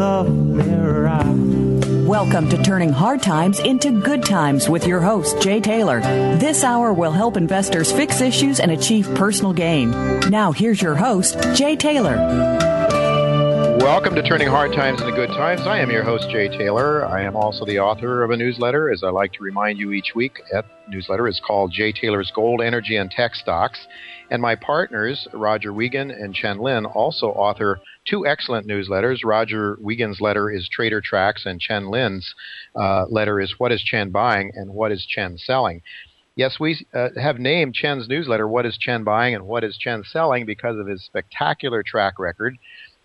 It's just lovely ride. Welcome to Turning Hard Times into Good Times with your host, Jay Taylor. This hour will help investors fix issues and achieve personal gain. Now, here's your host, Jay Taylor. Welcome to Turning Hard Times into Good Times. I am your host, Jay Taylor. I am also the author of a newsletter, as I like to remind you each week. That newsletter is called Jay Taylor's Gold, Energy, and Tech Stocks. And my partners, Roger Wiegand and Chen Lin, also author two excellent newsletters. Roger Wiegand's letter is Trader Tracks, and Chen Lin's uh, letter is What is Chen Buying and What is Chen Selling? Yes, we uh, have named Chen's newsletter What is Chen Buying and What is Chen Selling because of his spectacular track record.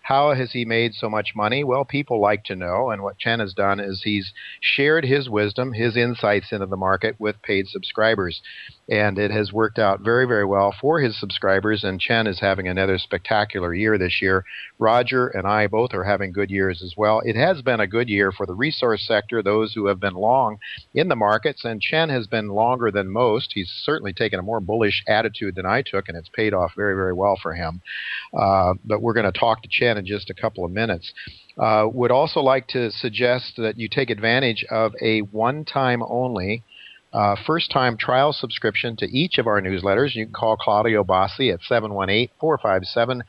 How has he made so much money? Well, people like to know, and what Chen has done is he's shared his wisdom, his insights into the market with paid subscribers. And it has worked out very, very well for his subscribers, and Chen is having another spectacular year this year. Roger and I both are having good years as well. It has been a good year for the resource sector, those who have been long in the markets, and Chen has been longer than most. He's certainly taken a more bullish attitude than I took, and it's paid off very, very well for him. Uh, but we're going to talk to Chen in just a couple of minutes. Uh, would also like to suggest that you take advantage of a one time only uh, first time trial subscription to each of our newsletters. You can call Claudio Bossi at 718 457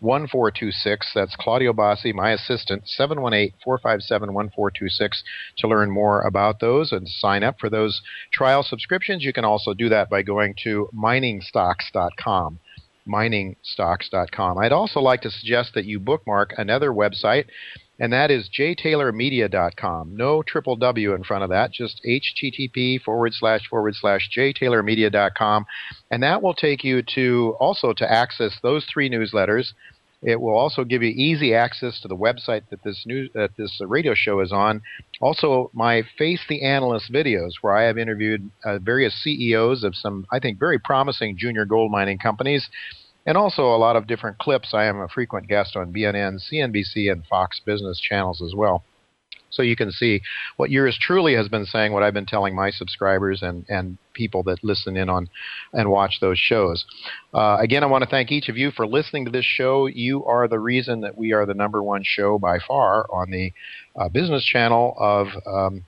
1426. That's Claudio Bossi, my assistant, 718 457 1426 to learn more about those and sign up for those trial subscriptions. You can also do that by going to miningstocks.com miningstocks.com. I'd also like to suggest that you bookmark another website, and that is jtaylormedia.com. No triple W in front of that, just http forward slash forward slash jtaylormedia.com. And that will take you to also to access those three newsletters. It will also give you easy access to the website that this news that this radio show is on. Also, my Face the Analyst videos, where I have interviewed uh, various CEOs of some, I think, very promising junior gold mining companies, and also a lot of different clips. I am a frequent guest on BNN, CNBC, and Fox Business channels as well. So you can see what yours truly has been saying, what I've been telling my subscribers and, and people that listen in on and watch those shows. Uh, again, I want to thank each of you for listening to this show. You are the reason that we are the number one show by far on the uh, business channel of um,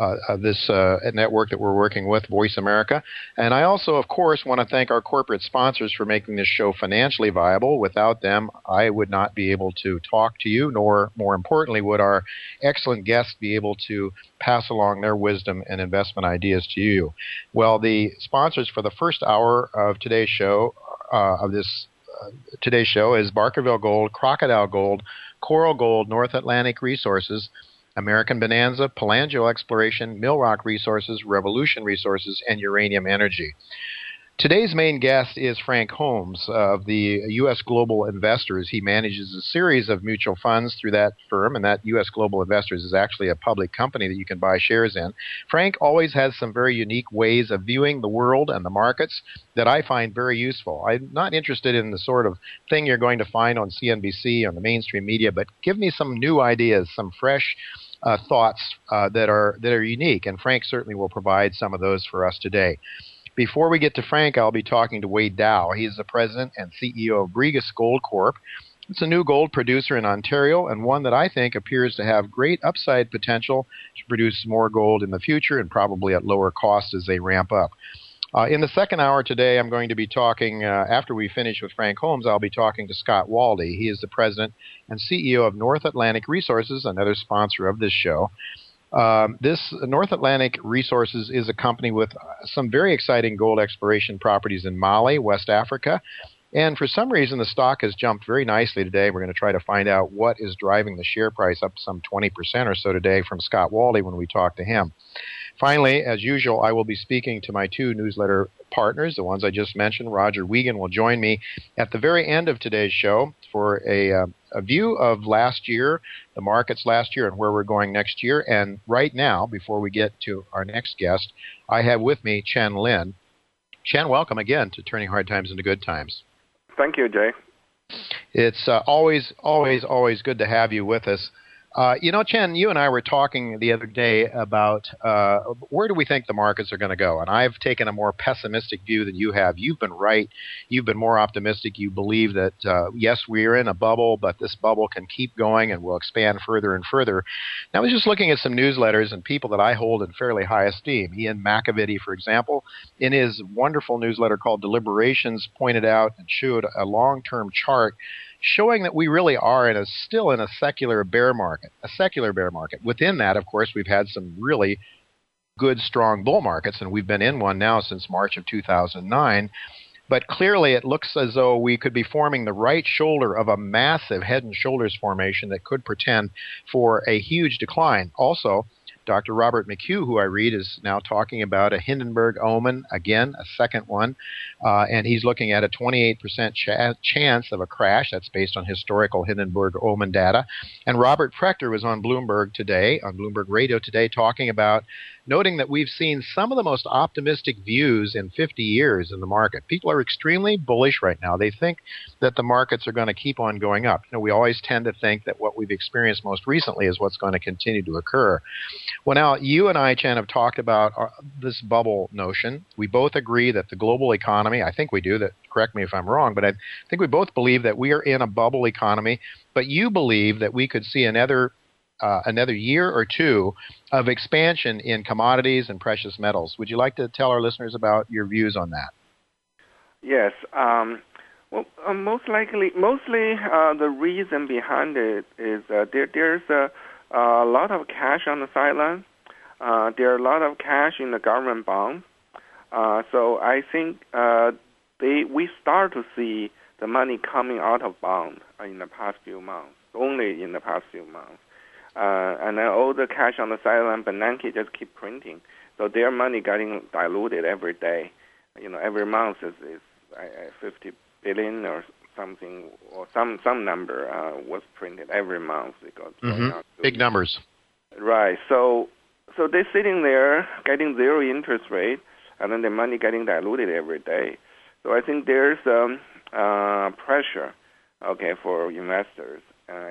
uh, uh, this uh, network that we're working with, Voice America. And I also, of course, want to thank our corporate sponsors for making this show financially viable. Without them, I would not be able to talk to you, nor, more importantly, would our excellent guests be able to pass along their wisdom and investment ideas to you. Well, the sponsors for the first hour of today's show, uh, of this uh, today's show, is Barkerville Gold, Crocodile Gold, Coral Gold, North Atlantic Resources. American Bonanza, Palangio Exploration, Millrock Resources, Revolution Resources, and Uranium Energy. Today's main guest is Frank Holmes of the U.S. Global Investors. He manages a series of mutual funds through that firm, and that U.S. Global Investors is actually a public company that you can buy shares in. Frank always has some very unique ways of viewing the world and the markets that I find very useful. I'm not interested in the sort of thing you're going to find on CNBC on the mainstream media, but give me some new ideas, some fresh uh, thoughts uh, that are that are unique, and Frank certainly will provide some of those for us today. Before we get to Frank, I'll be talking to Wade Dawe. He is the president and CEO of Brigus Gold Corp. It's a new gold producer in Ontario and one that I think appears to have great upside potential to produce more gold in the future and probably at lower cost as they ramp up. Uh, in the second hour today, I'm going to be talking, uh, after we finish with Frank Holmes, I'll be talking to Scott Waldie. He is the president and CEO of North Atlantic Resources, another sponsor of this show. Um, this North Atlantic Resources is a company with some very exciting gold exploration properties in Mali, West Africa. And for some reason, the stock has jumped very nicely today. We're going to try to find out what is driving the share price up some 20% or so today from Scott Waldie when we talk to him. Finally, as usual, I will be speaking to my two newsletter partners, the ones I just mentioned. Roger Wiegand will join me at the very end of today's show for a, uh, a view of last year, the markets last year, and where we're going next year. And right now, before we get to our next guest, I have with me Chen Lin. Chen, welcome again to Turning Hard Times into Good Times. Thank you, Jay. It's uh, always, always, always good to have you with us. Uh, you know, Chen, you and I were talking the other day about uh, where do we think the markets are going to go, and I've taken a more pessimistic view than you have. You've been right. You've been more optimistic. You believe that uh, yes, we are in a bubble, but this bubble can keep going and will expand further and further. Now, I was just looking at some newsletters and people that I hold in fairly high esteem. Ian McAvity, for example, in his wonderful newsletter called Deliberations, pointed out and showed a long-term chart showing that we really are in a still in a secular bear market, a secular bear market. Within that, of course, we've had some really good, strong bull markets, and we've been in one now since March of 2009. But clearly, it looks as though we could be forming the right shoulder of a massive head and shoulders formation that could pretend for a huge decline. Also, Dr. Robert McHugh, who I read, is now talking about a Hindenburg omen, again, a second one, uh, and he's looking at a 28% ch- chance of a crash. That's based on historical Hindenburg omen data. And Robert Prechter was on Bloomberg today, on Bloomberg Radio today, talking about noting that we've seen some of the most optimistic views in 50 years in the market. People are extremely bullish right now. They think that the markets are going to keep on going up. You know, we always tend to think that what we've experienced most recently is what's going to continue to occur. Well, now you and I, Chen, have talked about our, this bubble notion. We both agree that the global economy, I think we do, that correct me if I'm wrong, but I think we both believe that we are in a bubble economy. But you believe that we could see another uh, another year or two of expansion in commodities and precious metals. Would you like to tell our listeners about your views on that? Yes. Um, well, uh, most likely, mostly uh, the reason behind it is uh, there, there's a, a, lot of cash on the sideline. Uh, there are a lot of cash in the government bonds. Uh, so I think they we start to see the money coming out of bond in the past few months, only in the past few months. Uh, and then all the cash on the sideline, Bernanke just keep printing. So their money getting diluted every day. You know, every month is, is uh, 50 billion or something, or some some number uh, was printed every month because mm-hmm. big numbers. Right. So so they're sitting there getting zero interest rate, and then the money getting diluted every day. So I think there's um, uh, pressure, okay, for investors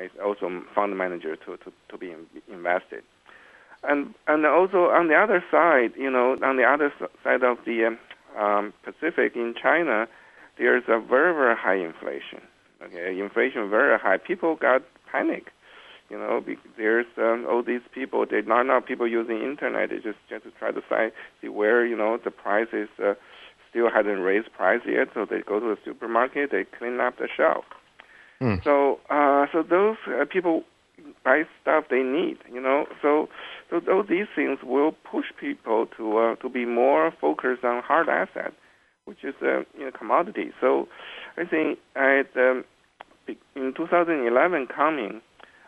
is also fund manager to, to, to be in, invested. And and also on the other side, you know, on the other side of the um, Pacific in China, there's a very very high inflation. Okay, inflation very high. People got panic. You know, there's um, all these people. They not not people using internet. They just just to try to find see where you know the price is uh, still hasn't raised price yet. So they go to the supermarket. They clean up the shelf. Mm. So uh, so those uh, people buy stuff they need, you know. So so all these things will push people to uh, to be more focused on hard assets, which is uh, you know commodity. So I think at um, in 2011 coming,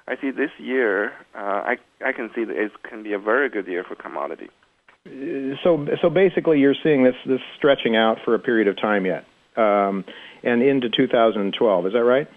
I see this year uh, I I can see that it can be a very good year for commodity. so so basically, you're seeing this this stretching out for a period of time yet, um, and into 2012. Is that right?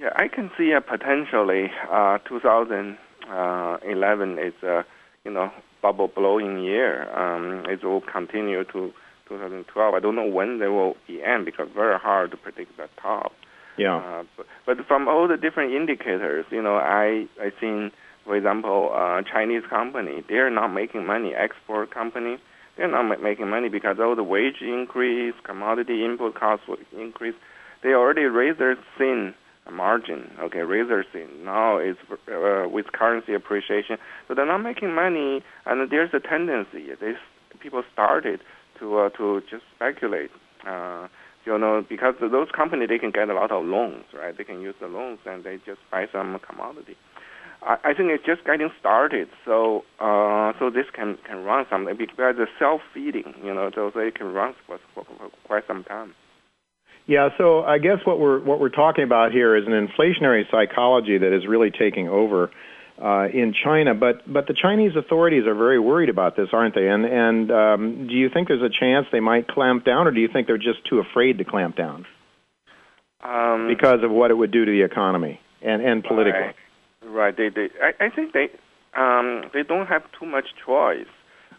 Yeah, I can see a potentially uh, 2011 is a you know bubble blowing year. Um, it will continue to 2012. I don't know when they will be end because very hard to predict the top. Yeah. Uh, but, but from all the different indicators, you know, I I seen, for example, uh, Chinese company they're not making money. Export company they're not ma- making money because all the wage increase, commodity input costs will increase. They already raised their sin margin. Okay, their sin. Now it's uh, with currency appreciation, so they're not making money, and there's a tendency. They people started to uh, to just speculate. Uh, you know, because those companies they can get a lot of loans, right? They can use the loans and they just buy some commodity. I, I think it's just getting started, so uh, so this can can run something because it's self feeding, you know, so they can run for, for, for quite some time. Yeah, so I guess what we're what we're talking about here is an inflationary psychology that is really taking over uh, in China. But but the Chinese authorities are very worried about this, aren't they? And and um, do you think there's a chance they might clamp down, or do you think they're just too afraid to clamp down Um, because of what it would do to the economy and and politically? Right. Right. They they I, I think they um they don't have too much choice.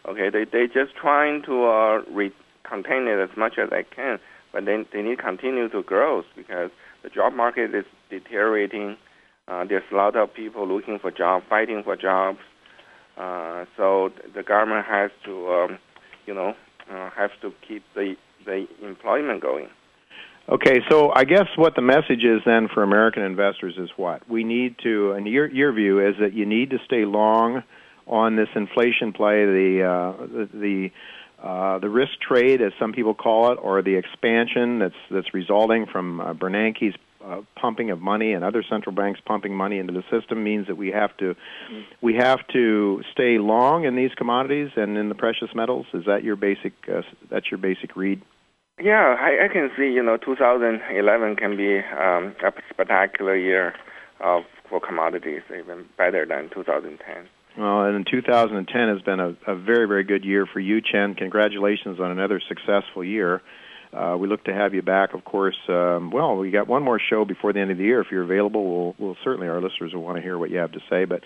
Okay. They they just trying to uh re- contain it as much as they can, but then they need to continue to grow because the job market is deteriorating. Uh, there's a lot of people looking for jobs, fighting for jobs. Uh, so the government has to, um, you know, uh, has to keep the the employment going. Okay, so I guess what the message is then for American investors is what we need to, and your your view is that you need to stay long on this inflation play, the uh, the the, uh, the risk trade, as some people call it, or the expansion that's that's resulting from uh, Bernanke's uh, pumping of money and other central banks pumping money into the system means that we have to we have to stay long in these commodities and in the precious metals. Is that your basic uh, that's your basic read? Yeah, I, I can see. You know, 2011 can be um, a spectacular year of for commodities, even better than 2010. Well, and 2010 has been a, a very, very good year for you, Chen. Congratulations on another successful year. Uh, we look to have you back, of course. Um, well, we got one more show before the end of the year. If you're available, we'll, we'll certainly our listeners will want to hear what you have to say. But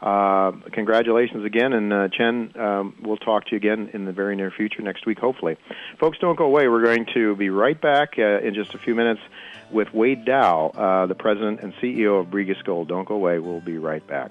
uh, congratulations again, and uh, Chen, um, we'll talk to you again in the very near future next week, hopefully. Folks, don't go away. We're going to be right back uh, in just a few minutes with Wade Dawe, uh, the president and CEO of Brigus Gold. Don't go away. We'll be right back.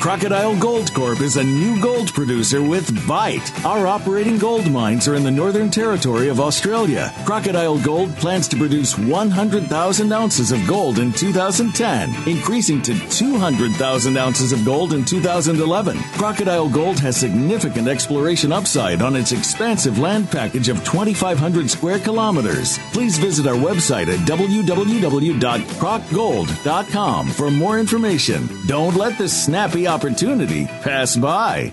Crocodile Gold Corp is a new gold producer with Bite. Our operating gold mines are in the Northern Territory of Australia. Crocodile Gold plans to produce 100,000 ounces of gold in 2010, increasing to 200,000 ounces of gold in 2011. Crocodile Gold has significant exploration upside on its expansive land package of 2,500 square kilometers. Please visit our website at www.crocgold.com for more information. Don't let this snappy opportunity pass by.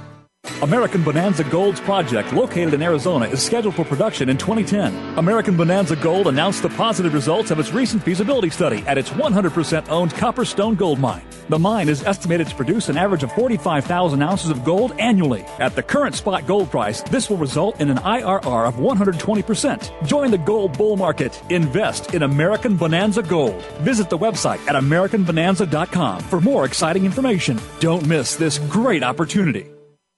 American Bonanza Gold's project, located in Arizona, is scheduled for production in 2010. American Bonanza Gold announced the positive results of its recent feasibility study at its 100% owned Copperstone Gold Mine. The mine is estimated to produce an average of 45,000 ounces of gold annually. At the current spot gold price, this will result in an IRR of 120%. Join the gold bull market. Invest in American Bonanza Gold. Visit the website at AmericanBonanza.com for more exciting information. Don't miss this great opportunity.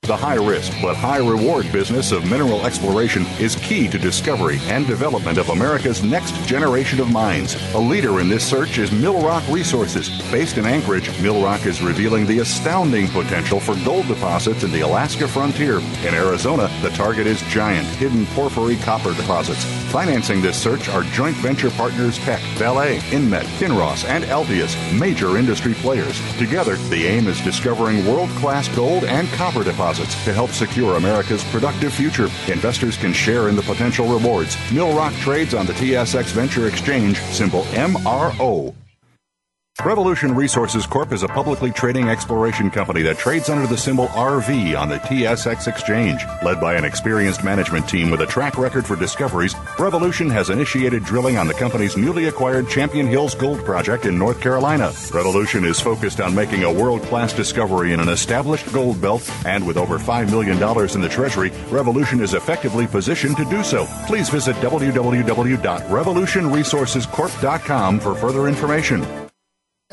The high risk but high reward business of mineral exploration is key to discovery and development of America's next generation of mines. A leader in this search is Millrock Resources. Based in Anchorage, Millrock is revealing the astounding potential for gold deposits in the Alaska frontier. In Arizona, the target is giant, hidden porphyry copper deposits. Financing this search are joint venture partners Teck, Vale, Inmet, Kinross, and Altius, major industry players. Together, the aim is discovering world class gold and copper deposits to help secure America's productive future. Investors can share in the potential rewards. Millrock trades on the TSX Venture Exchange, symbol MRO. Revolution Resources Corp is a publicly trading exploration company that trades under the symbol RV on the TSX exchange. Led by an experienced management team with a track record for discoveries, Revolution has initiated drilling on the company's newly acquired Champion Hills Gold Project in North Carolina. Revolution is focused on making a world class discovery in an established gold belt, and with over $5 million in the treasury, Revolution is effectively positioned to do so. Please visit www.revolutionresourcescorp.com for further information.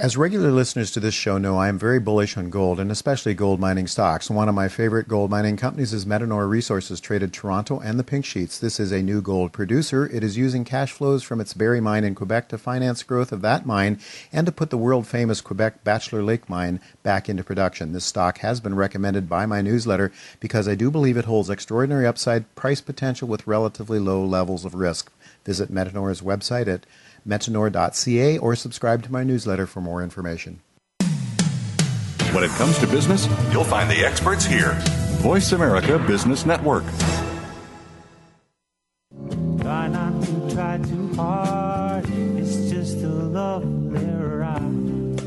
As regular listeners to this show know, I am very bullish on gold and especially gold mining stocks. One of my favorite gold mining companies is Metanor Resources, traded Toronto and the Pink Sheets. This is a new gold producer. It is using cash flows from its Barry mine in Quebec to finance growth of that mine and to put the world famous Quebec Bachelor Lake mine back into production. This stock has been recommended by my newsletter because I do believe it holds extraordinary upside price potential with relatively low levels of risk. Visit Metanor's website at metanor.ca or subscribe to my newsletter for more information. When it comes to business, you'll find the experts here. Voice America Business Network. Try not to try too hard. It's just a lovely ride.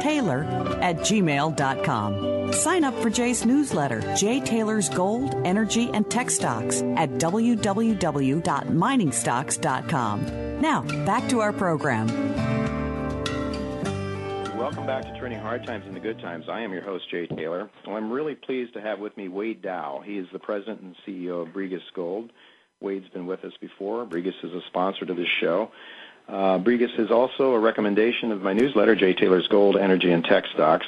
Taylor at gmail.com. Sign up for Jay's newsletter, Jay Taylor's Gold, Energy, and Tech Stocks at www.miningstocks.com. Now, back to our program. Welcome back to Turning Hard Times into Good Times. I am your host, Jay Taylor. Well, I'm really pleased to have with me Wade Dawe. He is the president and CEO of Brigus Gold. Wade's been with us before. Brigus is a sponsor to this show. Uh, is also a recommendation of my newsletter, Jay Taylor's Gold, Energy, and Tech Stocks.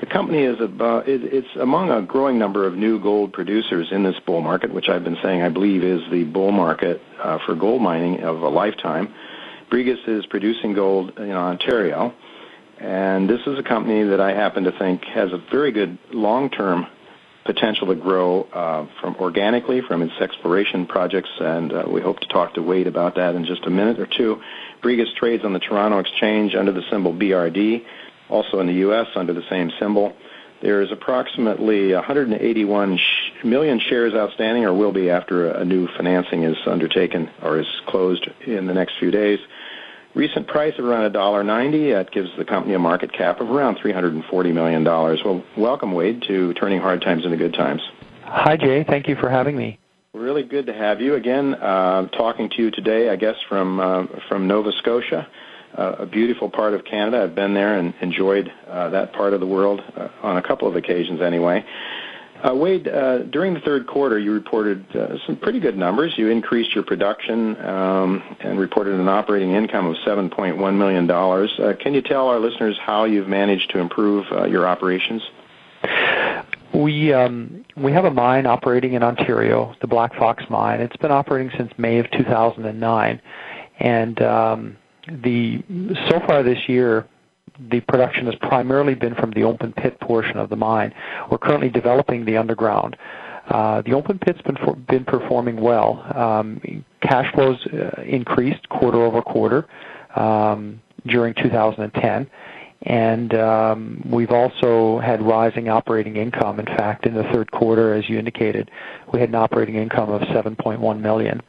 The company is about, it's among a growing number of new gold producers in this bull market, which I've been saying I believe is the bull market uh, for gold mining of a lifetime. Brigus is producing gold in Ontario, and this is a company that I happen to think has a very good long-term potential to grow uh, from organically from its exploration projects, and uh, we hope to talk to Wade about that in just a minute or two. Brigus trades on the Toronto Exchange under the symbol BRD, also in the U.S. under the same symbol. There is approximately 181 sh- million shares outstanding, or will be after a, a new financing is undertaken or is closed in the next few days. Recent price of around $1.90. That gives the company a market cap of around $340 million. Well, welcome, Wade, to Turning Hard Times into Good Times. Hi, Jay. Thank you for having me. Really good to have you again. Uh, talking to you today, I guess from uh, from Nova Scotia, uh, a beautiful part of Canada. I've been there and enjoyed uh, that part of the world uh, on a couple of occasions, anyway. Uh, Wade, uh, during the third quarter, you reported uh, some pretty good numbers. You increased your production um, and reported an operating income of $7.1 million. Can you tell our listeners how you've managed to improve your operations? We um, we have a mine operating in Ontario, the Black Fox mine. It's been operating since May of 2009, and um, the so far this year the production has primarily been from the open pit portion of the mine. We're currently developing the underground. Uh, the open pit's been for, been performing well. Um, cash flows uh, increased quarter over quarter um, during 2010, and um, we've also had rising operating income. In fact, in the third quarter, as you indicated, we had an operating income of 7.1 million.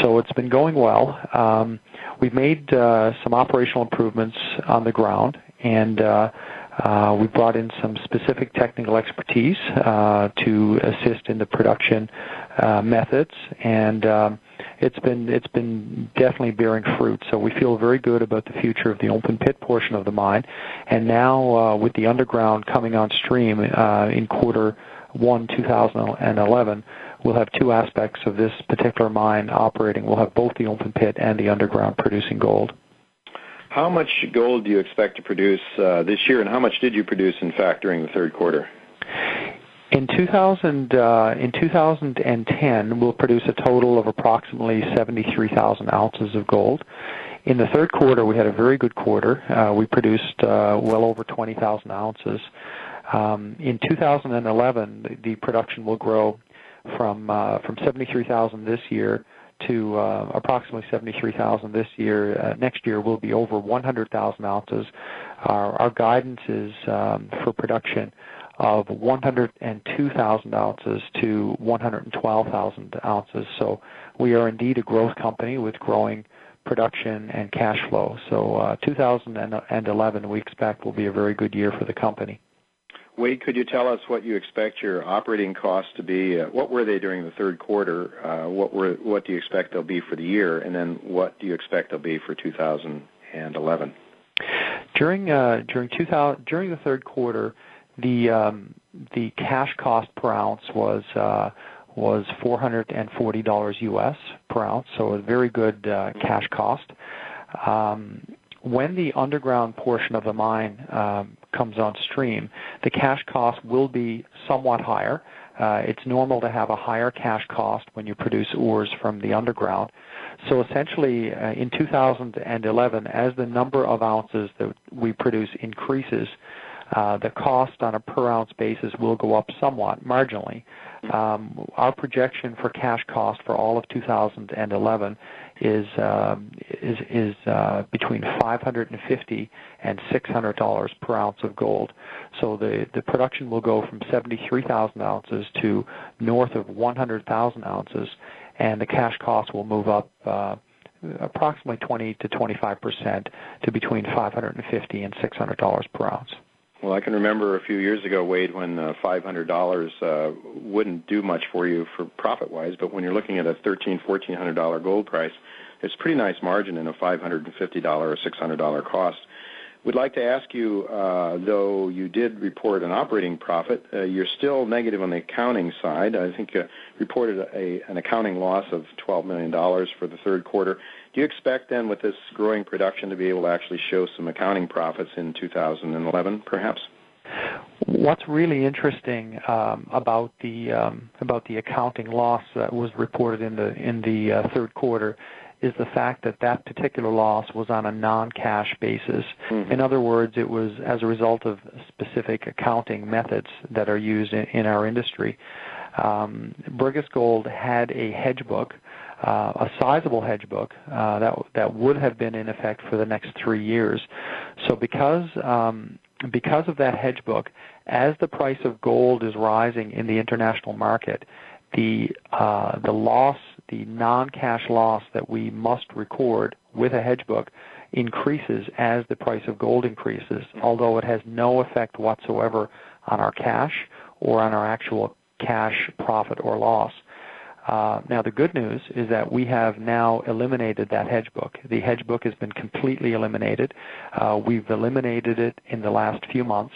So it's been going well. Um, we've made uh, some operational improvements on the ground, and uh, uh, we brought in some specific technical expertise uh, to assist in the production uh, methods, and um, it's been it's been definitely bearing fruit. So we feel very good about the future of the open pit portion of the mine, and now uh, with the underground coming on stream uh, in quarter one 2011, we'll have two aspects of this particular mine operating. We'll have both the open pit and the underground producing gold. How much gold do you expect to produce uh, this year, and how much did you produce, in fact, during the third quarter? In 2000, uh, in 2010, we'll produce a total of approximately 73,000 ounces of gold. In the third quarter, we had a very good quarter. Uh, we produced uh, well over 20,000 ounces. Um, in 2011, the, the, production will grow from uh, from 73,000 this year to uh, approximately 73,000 this year. Uh, next year will be over 100,000 ounces. Our, our guidance is um, for production of 102,000 ounces to 112,000 ounces. So we are indeed a growth company with growing production and cash flow. So uh, 2011 we expect will be a very good year for the company. Wade, could you tell us what you expect your operating costs to be? Uh, what were they during the third quarter? Uh, what were what do you expect they'll be for the year, and then what do you expect they'll be for 2011? During uh, during 2000 during the third quarter, the um, the cash cost per ounce was uh, was $440 US per ounce, so a very good uh, cash cost. Um, when the underground portion of the mine um, comes on stream, the cash cost will be somewhat higher. Uh, it's normal to have a higher cash cost when you produce ores from the underground. So essentially, uh, in 2011, as the number of ounces that we produce increases, uh, the cost on a per ounce basis will go up somewhat, marginally. Um, our projection for cash cost for all of 2011 is um, is, is uh, between 550 and 600 dollars per ounce of gold. So the the production will go from 73,000 ounces to north of 100,000 ounces, and the cash cost will move up. Uh, approximately 20 to 25 percent to between 550 and 600 dollars per ounce. Well, I can remember a few years ago, Wade, when uh, $500 uh, wouldn't do much for you for profit-wise, but when you're looking at a $1,300, $1,400 gold price, it's a pretty nice margin in a $550 or $600 cost. We'd like to ask you, uh, though you did report an operating profit, uh, you're still negative on the accounting side. I think you reported a, an accounting loss of $12 million for the third quarter. Do you expect then with this growing production to be able to actually show some accounting profits in 2011, perhaps? What's really interesting um, about the um, about the accounting loss that was reported in the in the uh, third quarter is the fact that that particular loss was on a non-cash basis. Mm-hmm. In other words, it was as a result of specific accounting methods that are used in, in our industry. Um, Brigus Gold had a hedge book uh, a sizable hedge book uh, that that would have been in effect for the next three years. So because um, because of that hedge book, as the price of gold is rising in the international market, the uh, the loss, the non-cash loss that we must record with a hedge book increases as the price of gold increases, although it has no effect whatsoever on our cash or on our actual cash profit or loss. Uh, now, the good news is that we have now eliminated that hedge book. The hedge book has been completely eliminated. Uh, we've eliminated it in the last few months.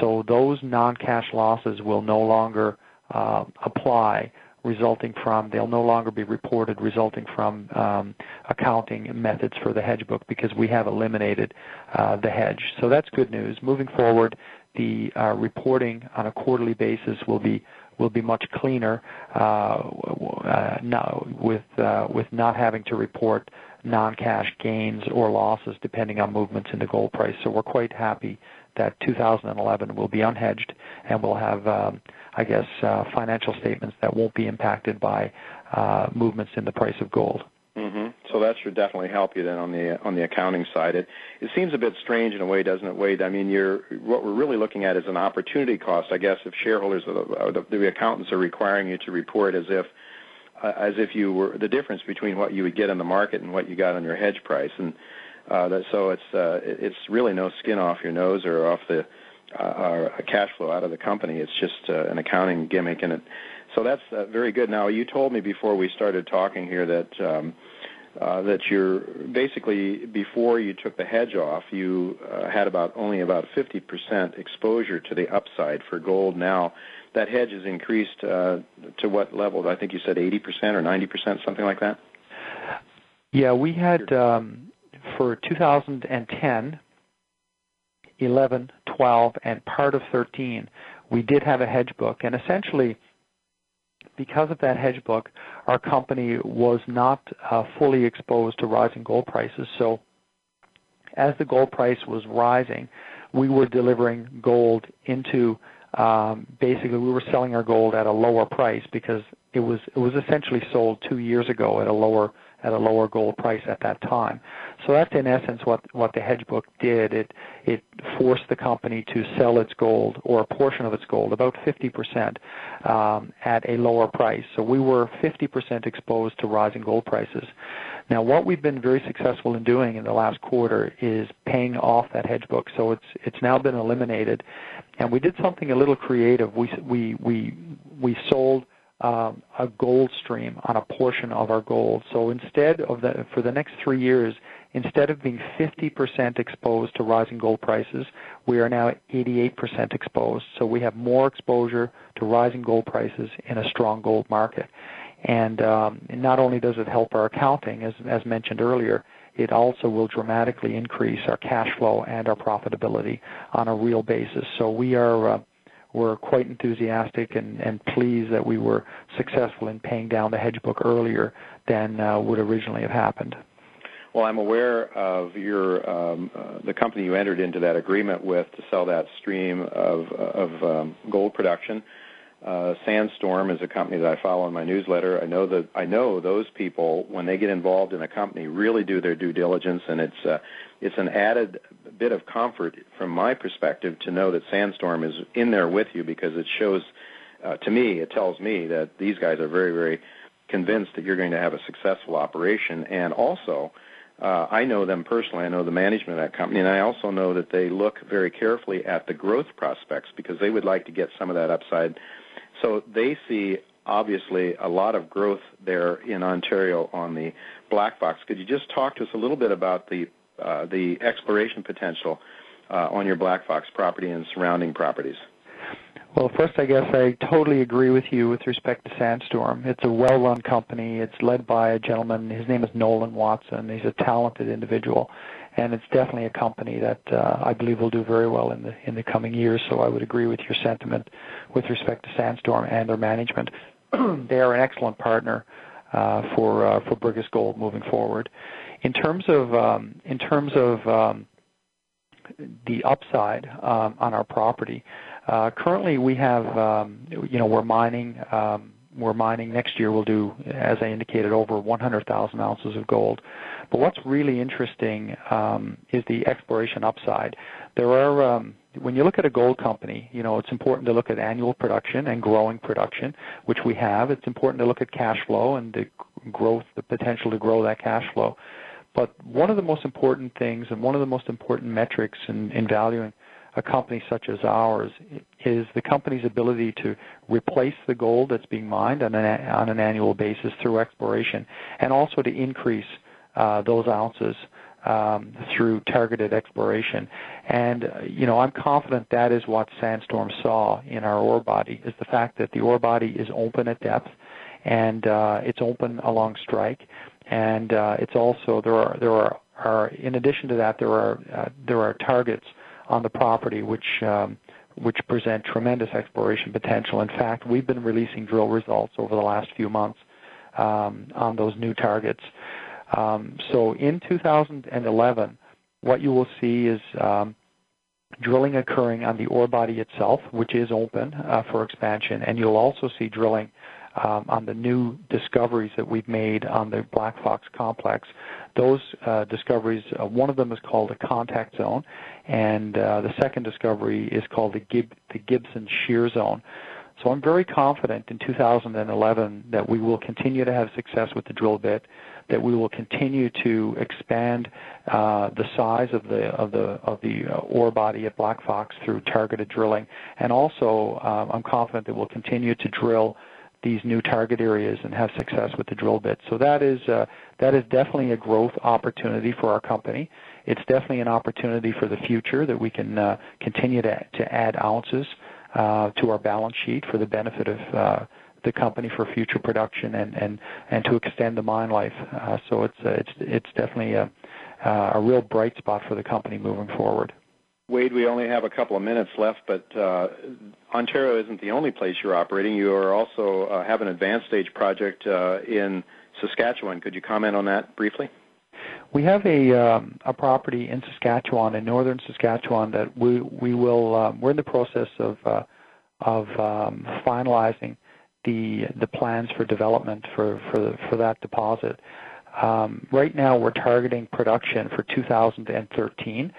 So those non-cash losses will no longer uh, apply resulting from, they'll no longer be reported resulting from um, accounting methods for the hedge book because we have eliminated uh, the hedge. So that's good news. Moving forward, the uh, reporting on a quarterly basis will be will be much cleaner uh, uh, now with uh, with not having to report non-cash gains or losses depending on movements in the gold price. So we're quite happy that 2011 will be unhedged and we'll have, um, I guess, uh, financial statements that won't be impacted by uh, movements in the price of gold. Mm-hmm. So that should definitely help you then on the on the accounting side. It it seems a bit strange in a way, doesn't it, Wade? I mean, you're what we're really looking at is an opportunity cost, I guess, if shareholders or the, the, accountants are requiring you to report as if uh, as if you were the difference between what you would get in the market and what you got on your hedge price, and uh, that, so it's uh, it's really no skin off your nose or off the uh, cash flow out of the company. It's just uh, an accounting gimmick, and it so that's uh, very good. Now, you told me before we started talking here that um, uh, that you're basically before you took the hedge off, you uh, had about only about 50% exposure to the upside for gold. Now, that hedge has increased uh, to what level? I think you said 80% or 90%, something like that. Yeah, we had um, for 2010, 11, 12, and part of 13, we did have a hedge book, and essentially because of that hedge book, our company was not uh, fully exposed to rising gold prices. So as the gold price was rising, we were delivering gold into um, basically we were selling our gold at a lower price because it was it was essentially sold two years ago at a lower at a lower gold price at that time. So that's in essence what what the hedge book did. It it forced the company to sell its gold or a portion of its gold, about 50%, um, at a lower price. So we were 50% exposed to rising gold prices. Now, what we've been very successful in doing in the last quarter is paying off that hedge book. So it's it's now been eliminated, and we did something a little creative. We we we we sold um, a gold stream on a portion of our gold. So instead of the for the next three years, instead of being 50% exposed to rising gold prices, we are now 88% exposed. So we have more exposure to rising gold prices in a strong gold market. And um, not only does it help our accounting, as, as mentioned earlier, it also will dramatically increase our cash flow and our profitability on a real basis. So we are uh, we're quite enthusiastic and, and pleased that we were successful in paying down the hedge book earlier than uh, would originally have happened. Well, I'm aware of your um, uh, the company you entered into that agreement with to sell that stream of of um, gold production. Uh, Sandstorm is a company that I follow in my newsletter. I know that I know those people when they get involved in a company really do their due diligence, and it's uh, it's an added bit of comfort from my perspective to know that Sandstorm is in there with you because it shows uh, to me, it tells me that these guys are very, very convinced that you're going to have a successful operation. And also, uh, I know them personally. I know the management of that company, and I also know that they look very carefully at the growth prospects because they would like to get some of that upside. So they see obviously a lot of growth there in Ontario on the Black Fox. Could you just talk to us a little bit about the uh, the exploration potential uh, on your Black Fox property and surrounding properties? Well, first, I guess I totally agree with you with respect to Sandstorm. It's a well-run company. It's led by a gentleman. His name is Nolan Watson. He's a talented individual, and it's definitely a company that uh, I believe will do very well in the in the coming years. So I would agree with your sentiment with respect to Sandstorm and their management. they are an excellent partner uh, for uh, for Brigus Gold moving forward. In terms of um, in terms of um, the upside um, on our property, currently we have um, you know we're mining um, we're mining next year we'll do as I indicated over 100,000 ounces of gold. But what's really interesting um, is the exploration upside. There are when you look at a gold company, you know, it's important to look at annual production and growing production, which we have. It's important to look at cash flow and the growth, the potential to grow that cash flow. But one of the most important things and one of the most important metrics in valuing a company such as ours is the company's ability to replace the gold that's being mined on an, on an annual basis through exploration and also to increase uh, those ounces um, through targeted exploration. And, uh, you know, I'm confident that is what Sandstorm saw in our ore body, is the fact that the ore body is open at depth and uh, it's open along strike and uh, it's also there are there are, are in addition to that there are uh, there are targets on the property which um, which present tremendous exploration potential. In fact, we've been releasing drill results over the last few months um, on those new targets. Um, so in 2011, what you will see is um, drilling occurring on the ore body itself, which is open uh, for expansion, and you'll also see drilling um, on the new discoveries that we've made on the Black Fox complex. Those uh, discoveries, uh, one of them is called a contact zone, and uh, the second discovery is called the, Gib- the Gibson Shear Zone. So I'm very confident in 2011 that we will continue to have success with the drill bit, that we will continue to expand uh, the size of the of the of the uh, ore body at Black Fox through targeted drilling, and also um, I'm confident that we'll continue to drill these new target areas and have success with the drill bit. So that is uh, that is definitely a growth opportunity for our company. It's definitely an opportunity for the future that we can uh, continue to, to add ounces uh, to our balance sheet for the benefit of uh, the company for future production and, and, and to extend the mine life. Uh, so it's uh, it's it's definitely a, a real bright spot for the company moving forward. Wade, we only have a couple of minutes left, but uh, Ontario isn't the only place you're operating. You are also uh, have an advanced stage project uh, in Saskatchewan. Could you comment on that briefly? We have a um, a property in Saskatchewan, in northern Saskatchewan, that we we will um, we're in the process of uh, of um, finalizing the the plans for development for for for that deposit. Um, right now, we're targeting production for 2013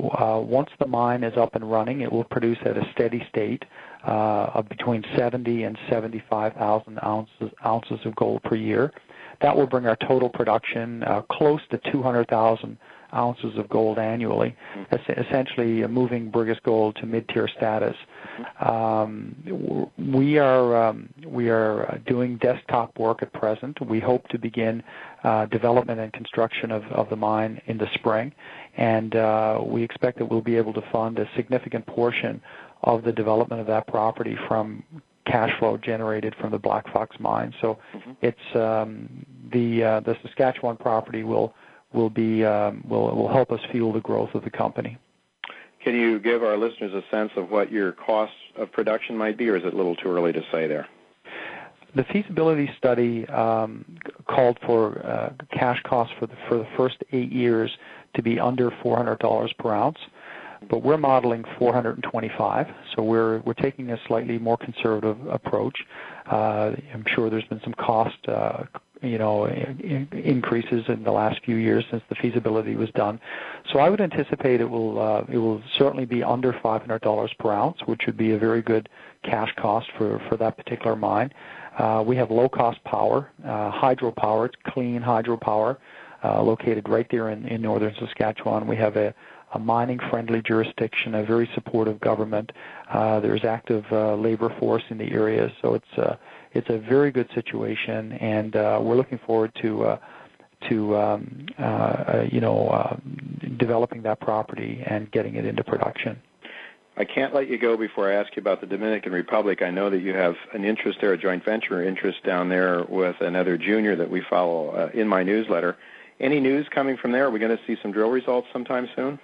uh, once the mine is up and running, it will produce at a steady state uh, of between 70 and 75,000 ounces, ounces of gold per year. That will bring our total production uh, close to 200,000 ounces of gold annually, mm-hmm. essentially moving Brigus Gold to mid-tier status. Um, we are um, we are doing desktop work at present. We hope to begin uh, development and construction of, of the mine in the spring, and uh, we expect that we'll be able to fund a significant portion of the development of that property from cash flow generated from the Black Fox mine. So mm-hmm. it's um, the uh, the Saskatchewan property will will be um, will will help us fuel the growth of the company. Can you give our listeners a sense of what your cost of production might be, or is it a little too early to say there? The feasibility study um, called for uh, cash costs for the for the first eight years to be under $400 per ounce, but we're modeling 425. So we're we're taking a slightly more conservative approach. Uh, I'm sure there's been some cost uh, you know increases in the last few years since the feasibility was done. So I would anticipate it will uh, it will certainly be under $500 per ounce, which would be a very good cash cost for for that particular mine. Uh, we have low cost power, uh, hydropower, it's clean hydropower, uh, located right there in, in northern Saskatchewan. We have a, a mining friendly jurisdiction, a very supportive government. Uh, there's active uh, labor force in the area, so it's uh, it's a very good situation, and uh, we're looking forward to uh, to um, uh, uh, you know uh, developing that property and getting it into production. I can't let you go before I ask you about the Dominican Republic. I know that you have an interest there, a joint venture interest down there with another junior that we follow uh, in my newsletter. Any news coming from there? Are we going to see some drill results sometime soon?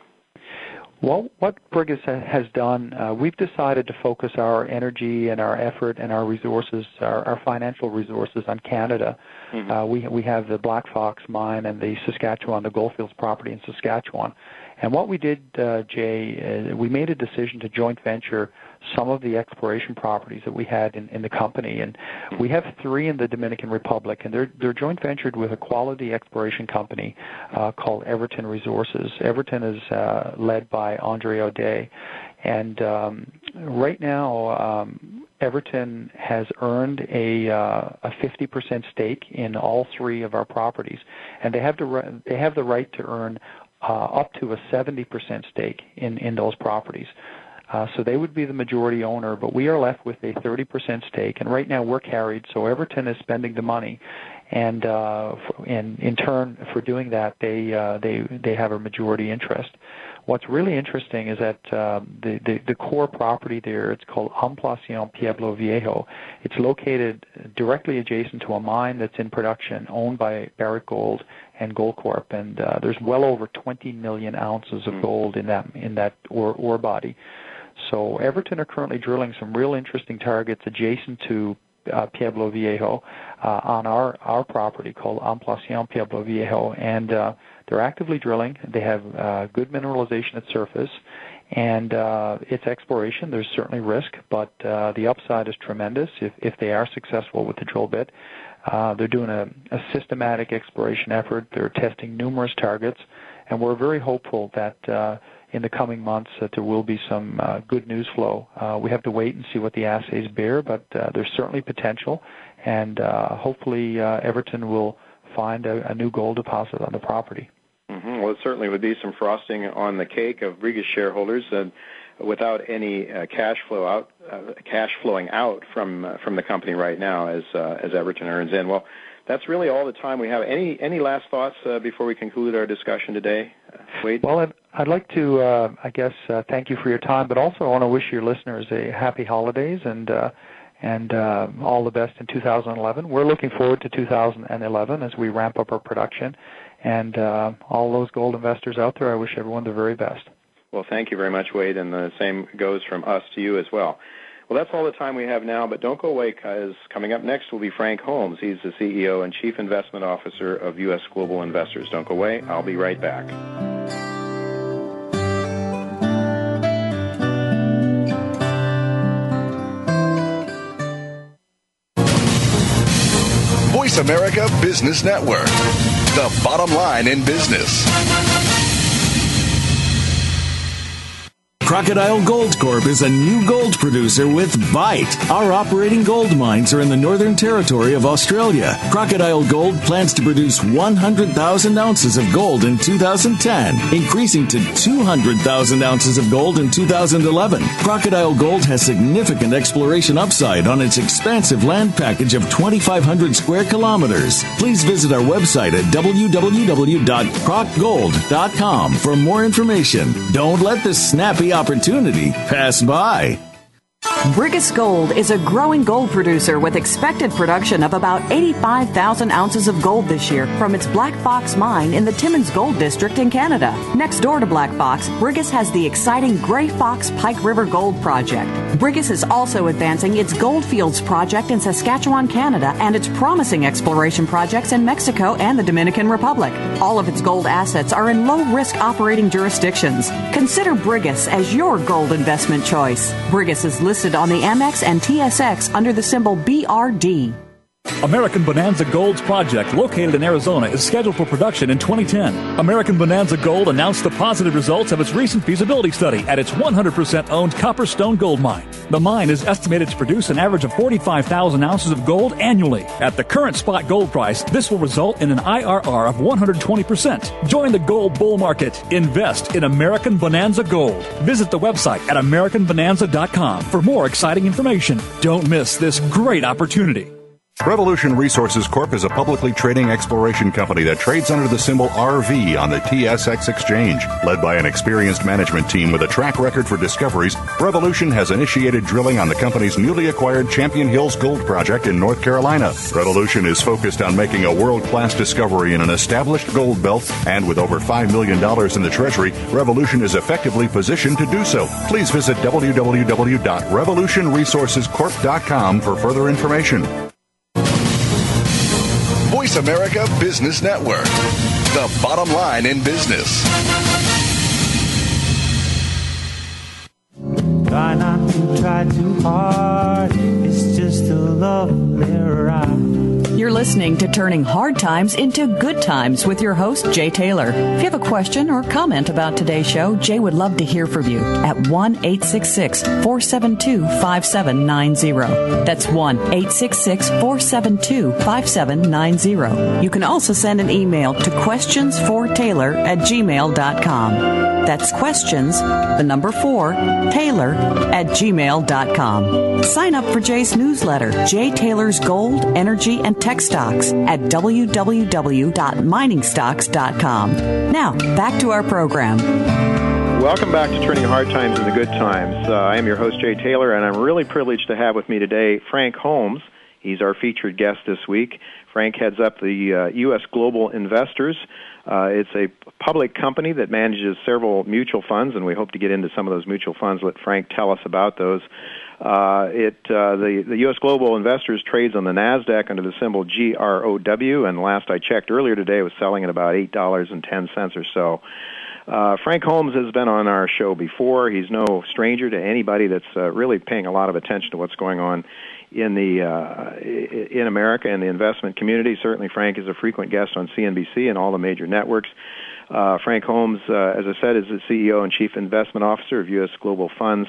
Well, what Brigus has done, uh, we've decided to focus our energy and our effort and our resources, our, our financial resources, on Canada. Mm-hmm. Uh, we we have the Black Fox mine and the Saskatchewan, the Goldfields property in Saskatchewan. And what we did, uh, Jay, uh, we made a decision to joint venture some of the exploration properties that we had in, in the company. And we have three in the Dominican Republic, and they're, they're joint ventured with a quality exploration company uh, called Everton Resources. Everton is uh, led by Andre Audet. And um, right now, um, Everton has earned a uh, a 50% stake in all three of our properties, and they have to they have the right to earn up to a 70% stake in in those properties. Uh, so they would be the majority owner, but we are left with a 30% stake. And right now we're carried, so Everton is spending the money, and uh, in in turn for doing that, they uh, they they have a majority interest. What's really interesting is that uh, the, the the core property there, it's called Ampliación Pueblo Viejo. It's located directly adjacent to a mine that's in production, owned by Barrick Gold and Goldcorp, and uh, there's well over 20 million ounces of hmm. gold in that in that ore, ore body. So Everton are currently drilling some real interesting targets adjacent to uh, Pueblo Viejo uh, on our, our property called Ampliación Pueblo Viejo, and uh, they're actively drilling. They have uh, good mineralization at surface, and uh, it's exploration. There's certainly risk, but uh, the upside is tremendous if, if they are successful with the drill bit. Uh, they're doing a, a systematic exploration effort. They're testing numerous targets, and we're very hopeful that uh, in the coming months that there will be some uh, good news flow. Uh, we have to wait and see what the assays bear, but uh, there's certainly potential, and uh, hopefully uh, Everton will find a, a, new gold deposit on the property. Mm-hmm. Well, it certainly would be some frosting on the cake of Brigus shareholders, and without any uh, cash flow out uh, cash flowing out from uh, from the company right now as as Everton earns in. Well, that's really all the time we have. Any any last thoughts uh, before we conclude our discussion today, Wade? Well, I'd, I'd like to, uh, I guess, uh, thank you for your time, but also I want to wish your listeners a happy holidays and and all the best in 2011. We're looking forward to 2011 as we ramp up our production, and all those gold investors out there, I wish everyone the very best. Well, thank you very much, Wade, and the same goes from us to you as well. Well, that's all the time we have now, but don't go away because coming up next will be Frank Holmes. He's the CEO and Chief Investment Officer of U.S. Global Investors. Don't go away. I'll be right back. Voice America Business Network, the bottom line in business. Crocodile Gold Corp is a new gold producer with Bite. Our operating gold mines are in the Northern Territory of Australia. Crocodile Gold plans to produce 100,000 ounces of gold in 2010, increasing to 200,000 ounces of gold in 2011. Crocodile Gold has significant exploration upside on its expansive land package of 2,500 square kilometers. Please visit our website at www.crocgold.com for more information. Don't let this snappy opportunity pass by. Brigus Gold is a growing gold producer with expected production of about 85,000 ounces of gold this year from its Black Fox mine in the Timmins Gold District in Canada. Next door to Black Fox, Brigus has the exciting Grey Fox Pike River Gold Project. Brigus is also advancing its Goldfields project in Saskatchewan, Canada, and its promising exploration projects in Mexico and the Dominican Republic. All of its gold assets are in low risk operating jurisdictions. Consider Brigus as your gold investment choice. Brigus is listed on the Amex and TSX under the symbol BRD. American Bonanza Gold's project, located in Arizona, is scheduled for production in 2010. American Bonanza Gold announced the positive results of its recent feasibility study at its 100% owned Copperstone Gold Mine. The mine is estimated to produce an average of 45,000 ounces of gold annually. At the current spot gold price, this will result in an IRR of 120%. Join the gold bull market. Invest in American Bonanza Gold. Visit the website at AmericanBonanza.com for more exciting information. Don't miss this great opportunity. Revolution Resources Corp is a publicly trading exploration company that trades under the symbol RV on the TSX exchange. Led by an experienced management team with a track record for discoveries, Revolution has initiated drilling on the company's newly acquired Champion Hills Gold Project in North Carolina. Revolution is focused on making a world class discovery in an established gold belt, and with over $5 million in the treasury, Revolution is effectively positioned to do so. Please visit www.revolutionresourcescorp.com for further information. Voice America Business Network, the bottom line in business. Try not to try too hard. It's just a lovely ride. You're listening to Turning Hard Times into Good Times with your host, Jay Taylor. If you have a question or comment about today's show, Jay would love to hear from you at 1 866 472 5790. That's 1 866 472 5790. You can also send an email to questionsfortaylor at gmail.com. That's questions, the number four, Taylor at gmail.com. Sign up for Jay's newsletter, Jay Taylor's Gold, Energy, and Tech Stocks at www.miningstocks.com. Now, back to our program. Welcome back to Turning Hard Times into Good Times. Uh, I am your host, Jay Taylor, and I'm really privileged to have with me today Frank Holmes. He's our featured guest this week. Frank heads up the uh, U.S. Global Investors. Uh, it's a public company that manages several mutual funds, and we hope to get into some of those mutual funds. Let Frank tell us about those. Uh, it uh, the the U.S. Global Investors trades on the Nasdaq under the symbol GROW, and last I checked earlier today, was selling at about eight dollars and ten cents or so. Uh, Frank Holmes has been on our show before. He's no stranger to anybody that's uh, really paying a lot of attention to what's going on in the uh, in America and the investment community. Certainly, Frank is a frequent guest on CNBC and all the major networks. Uh, Frank Holmes, uh, as I said, is the CEO and Chief Investment Officer of U.S. Global Funds.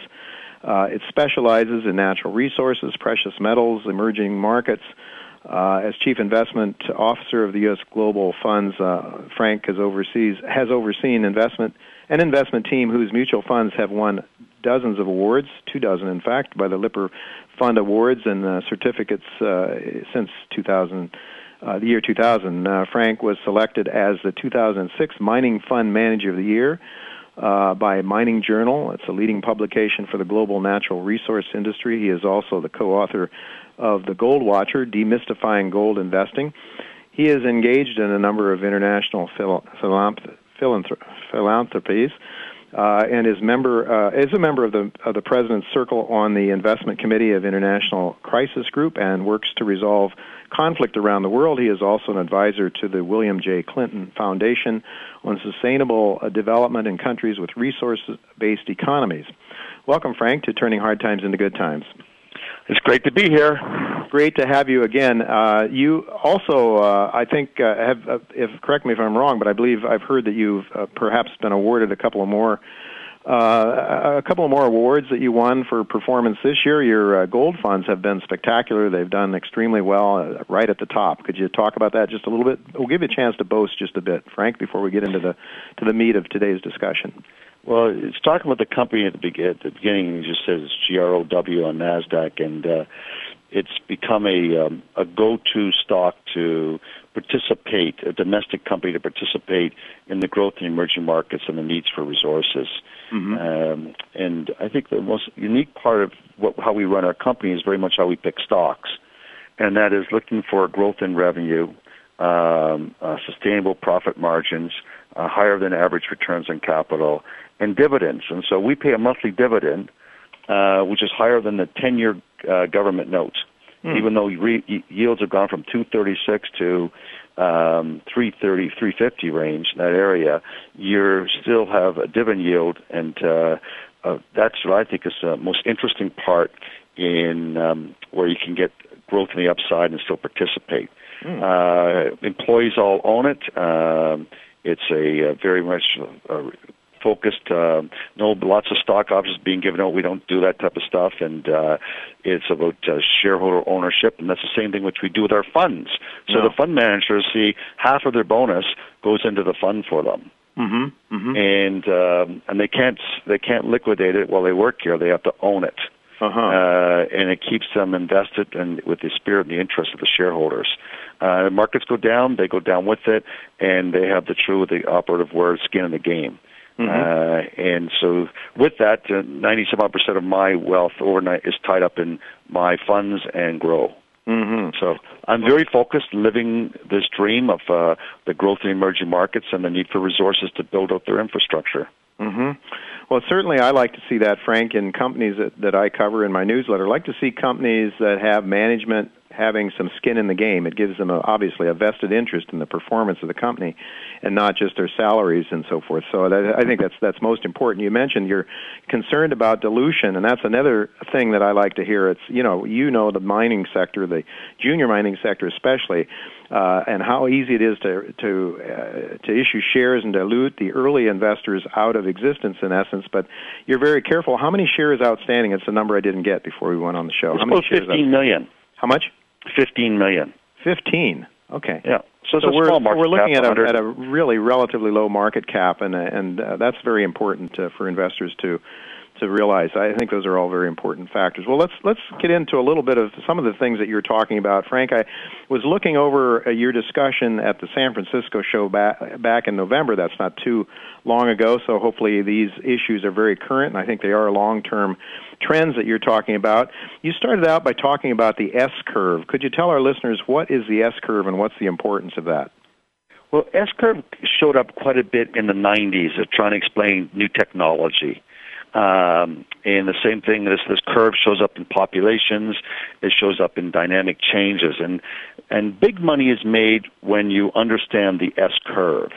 Uh, it specializes in natural resources, precious metals, emerging markets. Uh, as chief investment officer of the U.S. Global Funds, uh, Frank has oversees has overseen investment an investment team whose mutual funds have won dozens of awards, two dozen in fact, by the Lipper Fund Awards and uh, certificates since 2000. Uh, the year 2000, uh, Frank was selected as the 2006 Mining Fund Manager of the Year uh, by Mining Journal. It's a leading publication for the global natural resource industry. He is also the co-author of The Gold Watcher: Demystifying Gold Investing. He is engaged in a number of international phil- philanthropies. Uh, and is member uh, is a member of the of the President's Circle on the Investment Committee of International Crisis Group and works to resolve conflict around the world. He is also an advisor to the William J. Clinton Foundation on sustainable uh, development in countries with resource-based economies. Welcome, Frank, to Turning Hard Times into Good Times. It's great to be here. Great to have you again. Uh, you also, uh, I think, uh, have, uh, if correct me if I'm wrong, but I believe I've heard that you've uh, perhaps been awarded a couple of more, uh, a couple of more awards that you won for performance this year. Your gold funds have been spectacular. They've done extremely well, right at the top. Could you talk about that just a little bit? We'll give you a chance to boast just a bit, Frank, before we get into the to the meat of today's discussion. Well, it's talking about the company at the, be- at the beginning. It just says GROW on Nasdaq, and uh, it's become a um, a go-to stock to participate, a domestic company to participate in the growth in emerging markets and the needs for resources. Mm-hmm. Um, and I think the most unique part of what, how we run our company is very much how we pick stocks, and that is looking for growth in revenue, um, uh, sustainable profit margins, uh, higher than average returns on capital, and dividends. And so we pay a monthly dividend, uh, which is higher than the 10-year uh, government notes. Mm. Even though re- yields have gone from 236 to um, 330, 350 range in that area, you still have a dividend yield, and uh, uh, that's what I think is the most interesting part in um, where you can get growth in the upside and still participate. Mm. Uh, employees all own it. Um, it's a, a very much a, focused. Uh, no, lots of stock options being given out. We don't do that type of stuff, and uh, it's about uh, shareholder ownership, and that's the same thing which we do with our funds. So no. the fund managers see half of their bonus goes into the fund for them. Mm-hmm, mm-hmm. and um, and they can't they can't liquidate it while they work here. They have to own it, uh-huh. uh, and it keeps them invested and with the spirit and the interest of the shareholders. Uh, markets go down, they go down with it, and they have the true, the operative word, skin in the game. Mm-hmm. Uh, and so with that, uh, 97 percent of my wealth overnight is tied up in my funds and grow. Mm-hmm. So I'm very focused, living this dream of uh, the growth in emerging markets and the need for resources to build out their infrastructure. Mm-hmm. Well, certainly I like to see that, Frank, in companies that, that I cover in my newsletter. I like to see companies that have management having some skin in the game. It gives them a, obviously a vested interest in the performance of the company, and not just their salaries and so forth. So that, I think that's that's most important. You mentioned you're concerned about dilution, and that's another thing that I like to hear. It's you know you know the mining sector, the junior mining sector especially. Uh, and how easy it is to to uh, to issue shares and dilute the early investors out of existence in essence. But you're very careful. How many shares outstanding? It's a number I didn't get before we went on the show. It's how many shares? Fifteen million. How much? Fifteen million. Fifteen. Okay. Yeah. So, so we're, we're looking at a, at a really relatively low market cap, and and uh, that's very important uh, for investors to to realize. I think those are all very important factors. Well, let's let's get into a little bit of some of the things that you're talking about, Frank. I was looking over your discussion at the San Francisco show back back in November. That's not too long ago, so hopefully these issues are very current, and I think they are long-term trends that you're talking about. You started out by talking about the S curve. Could you tell our listeners what is the S curve and what's the importance of that? Well, S curve showed up quite a bit in the 90s of trying to explain new technology. Um, and the same thing, this this curve shows up in populations. It shows up in dynamic changes, and and big money is made when you understand the S curve.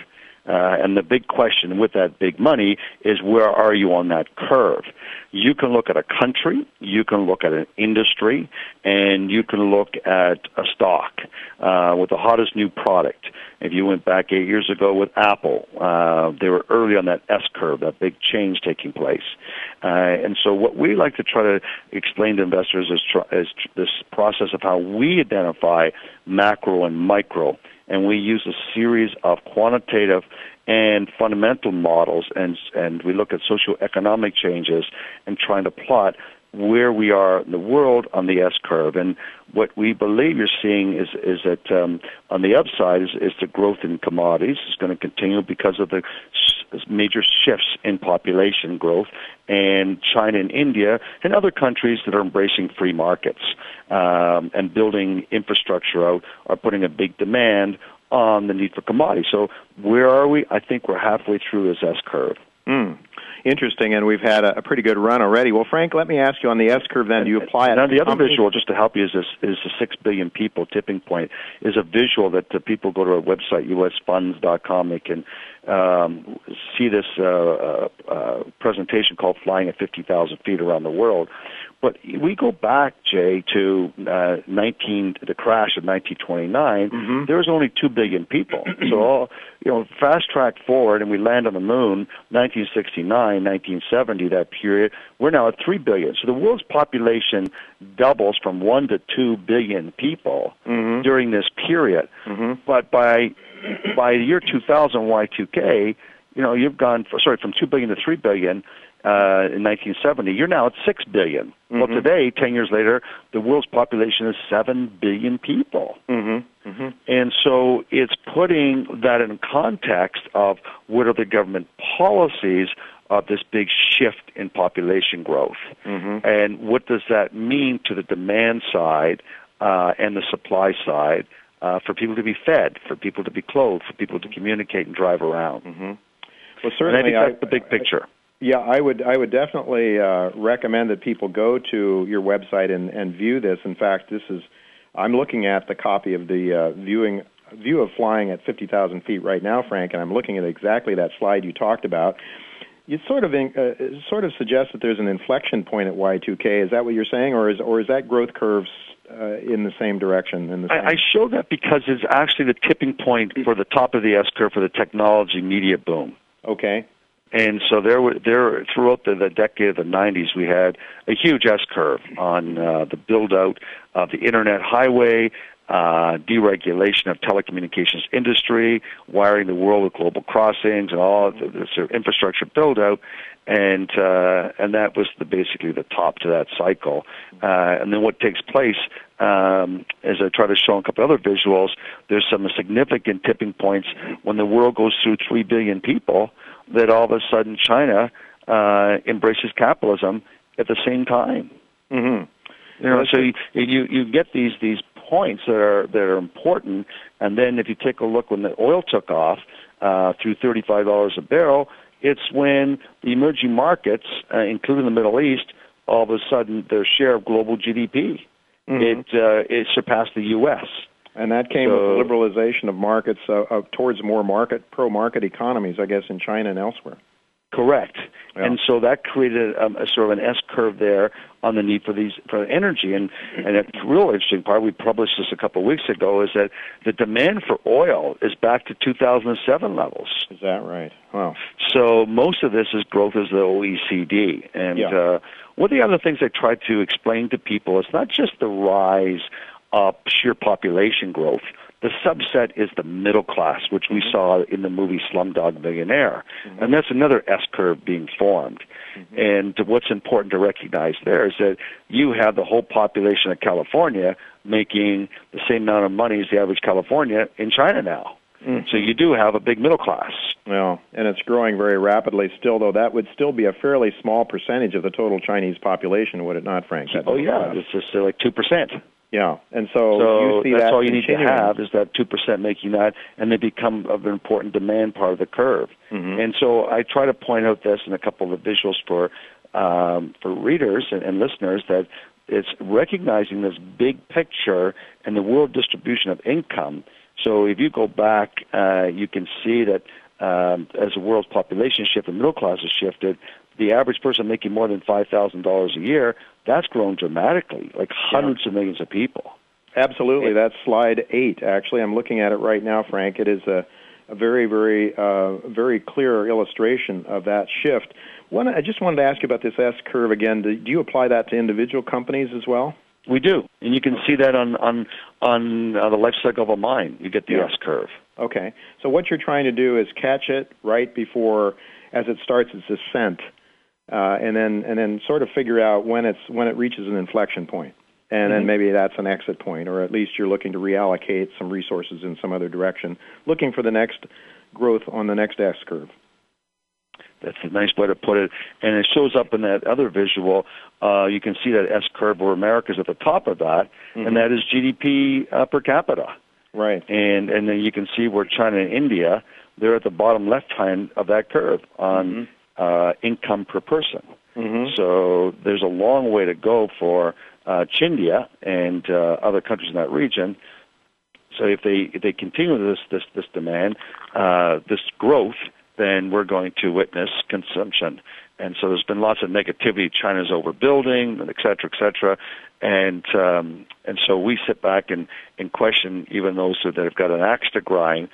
Uh, and the big question with that big money is where are you on that curve? You can look at a country, you can look at an industry, and you can look at a stock uh, with the hottest new product. If you went back eight years ago with Apple, uh, they were early on that S curve, that big change taking place. Uh, and so what we like to try to explain to investors is, tr- is tr- this process of how we identify macro and micro and we use a series of quantitative and fundamental models, and and we look at socioeconomic changes and trying to plot where we are in the world on the S curve. And what we believe you're seeing is is that um, on the upside is, is the growth in commodities is going to continue because of the major shifts in population growth, and China and India and other countries that are embracing free markets um, and building infrastructure out are putting a big demand on the need for commodities. So where are we? I think we're halfway through this S curve. Mm interesting, and we've had a, a, pretty good run already. Well, Frank, let me ask you on the S curve. Then, do you apply it? Now, the other visual, just to help you, is this, is the six billion people tipping point. Is a visual that the people go to our website usfunds.com. They can um, see this uh, uh, uh, presentation called "Flying at 50,000 Feet Around the World," But we go back, Jay, to uh, 19 the crash of 1929. Mm-hmm. There was only two billion people. so, all, you know, fast track forward, and we land on the moon, 1969, 1970, that period. We're now at three billion. So the world's population doubles from one to two billion people mm-hmm. during this period. Mm-hmm. But by by the year 2000, Y2K, you know, you've gone for, sorry from two billion to three billion uh, in 1970. You're now at six billion. Mm-hmm. Well, today, ten years later, the world's population is seven billion people. Mm-hmm. Mm-hmm. And so it's putting that in context of what are the government policies of this big shift in population growth, mm-hmm. and what does that mean to the demand side uh, and the supply side. Uh, for people to be fed, for people to be clothed, for people to communicate and drive around. Mm-hmm. Well, certainly, I think that's the big picture. Yeah, I would I would definitely uh, recommend that people go to your website and, and view this. In fact, this is I'm looking at the copy of the uh, viewing view of flying at 50,000 feet right now, Frank, and I'm looking at exactly that slide you talked about. It sort of in, uh, sort of suggests that there's an inflection point at Y2K. Is that what you're saying, or is or is that growth curve uh, in the same direction? In the same I, I show that because it's actually the tipping point for the top of the S curve for the technology media boom. Okay. And so there, were, there throughout the, the decade of the 90s, we had a huge S curve on uh, the build out of the internet highway, uh, deregulation of telecommunications industry, wiring the world with global crossings, and all the, the sort of infrastructure build out. And uh, and that was the, basically the top to that cycle. Uh, and then what takes place, um, as I try to show in a couple other visuals, there's some significant tipping points when the world goes through three billion people that all of a sudden China uh, embraces capitalism at the same time. Mm-hmm. You know, so you, you you get these these points that are that are important, and then if you take a look when the oil took off uh, through thirty five dollars a barrel, it's when the emerging markets, uh, including the Middle East, all of a sudden their share of global GDP mm-hmm. it uh, it surpassed the U.S. And that came so, with the liberalization of markets uh, uh, towards more market pro-market economies, I guess, in China and elsewhere. Correct. Yeah. And so that created um, a sort of an S curve there on the need for these for energy. And and a real interesting part, we published this a couple of weeks ago, is that the demand for oil is back to 2007 levels. Is that right? Wow. So most of this is growth as the OECD. And yeah. uh, one of the other things I try to explain to people is not just the rise of sheer population growth. The subset is the middle class, which we mm-hmm. saw in the movie Slumdog Millionaire. Mm-hmm. And that's another S curve being formed. Mm-hmm. And what's important to recognize there is that you have the whole population of California making the same amount of money as the average California in China now. Mm-hmm. So you do have a big middle class. Well, and it's growing very rapidly still, though that would still be a fairly small percentage of the total Chinese population, would it not, Frank? oh, yeah. Class? It's just uh, like 2%. Yeah, and so, so you see that's that all you need to have is that two percent making that, and they become of an important demand part of the curve. Mm-hmm. And so I try to point out this in a couple of visuals for um, for readers and, and listeners that it's recognizing this big picture and the world distribution of income. So if you go back, uh, you can see that um, as the world's population shifted, the middle class has shifted, the average person making more than five thousand dollars a year that's grown dramatically, like hundreds yeah. of millions of people. Absolutely, that's slide eight. Actually, I'm looking at it right now, Frank. It is a, a very, very, uh, very clear illustration of that shift. One, I just wanted to ask you about this S curve again. Do, do you apply that to individual companies as well? We do, and you can see that on on on uh, the life cycle of a mine. You get the Yeah. S curve. Okay. So what you're trying to do is catch it right before, as it starts its ascent, uh, and then and then sort of figure out when it's when it reaches an inflection point, and then Mhm. maybe that's an exit point, or at least you're looking to reallocate some resources in some other direction, looking for the next growth on the next S curve. That's a nice way to put it. And it shows up in that other visual. Uh, you can see that S curve where America's at the top of that, Mhm. and that is GDP uh, per capita. Right. And and then you can see where China and India they're at the bottom left hand of that curve on uh, income per person. Mm-hmm. So there's a long way to go for uh, Chindia and uh, other countries in that region. So if they if they continue this this this demand, uh, this growth, then we're going to witness consumption. And so there's been lots of negativity. China's overbuilding, and et cetera, et cetera. And um, and so we sit back and, and question even those that have got an axe to grind.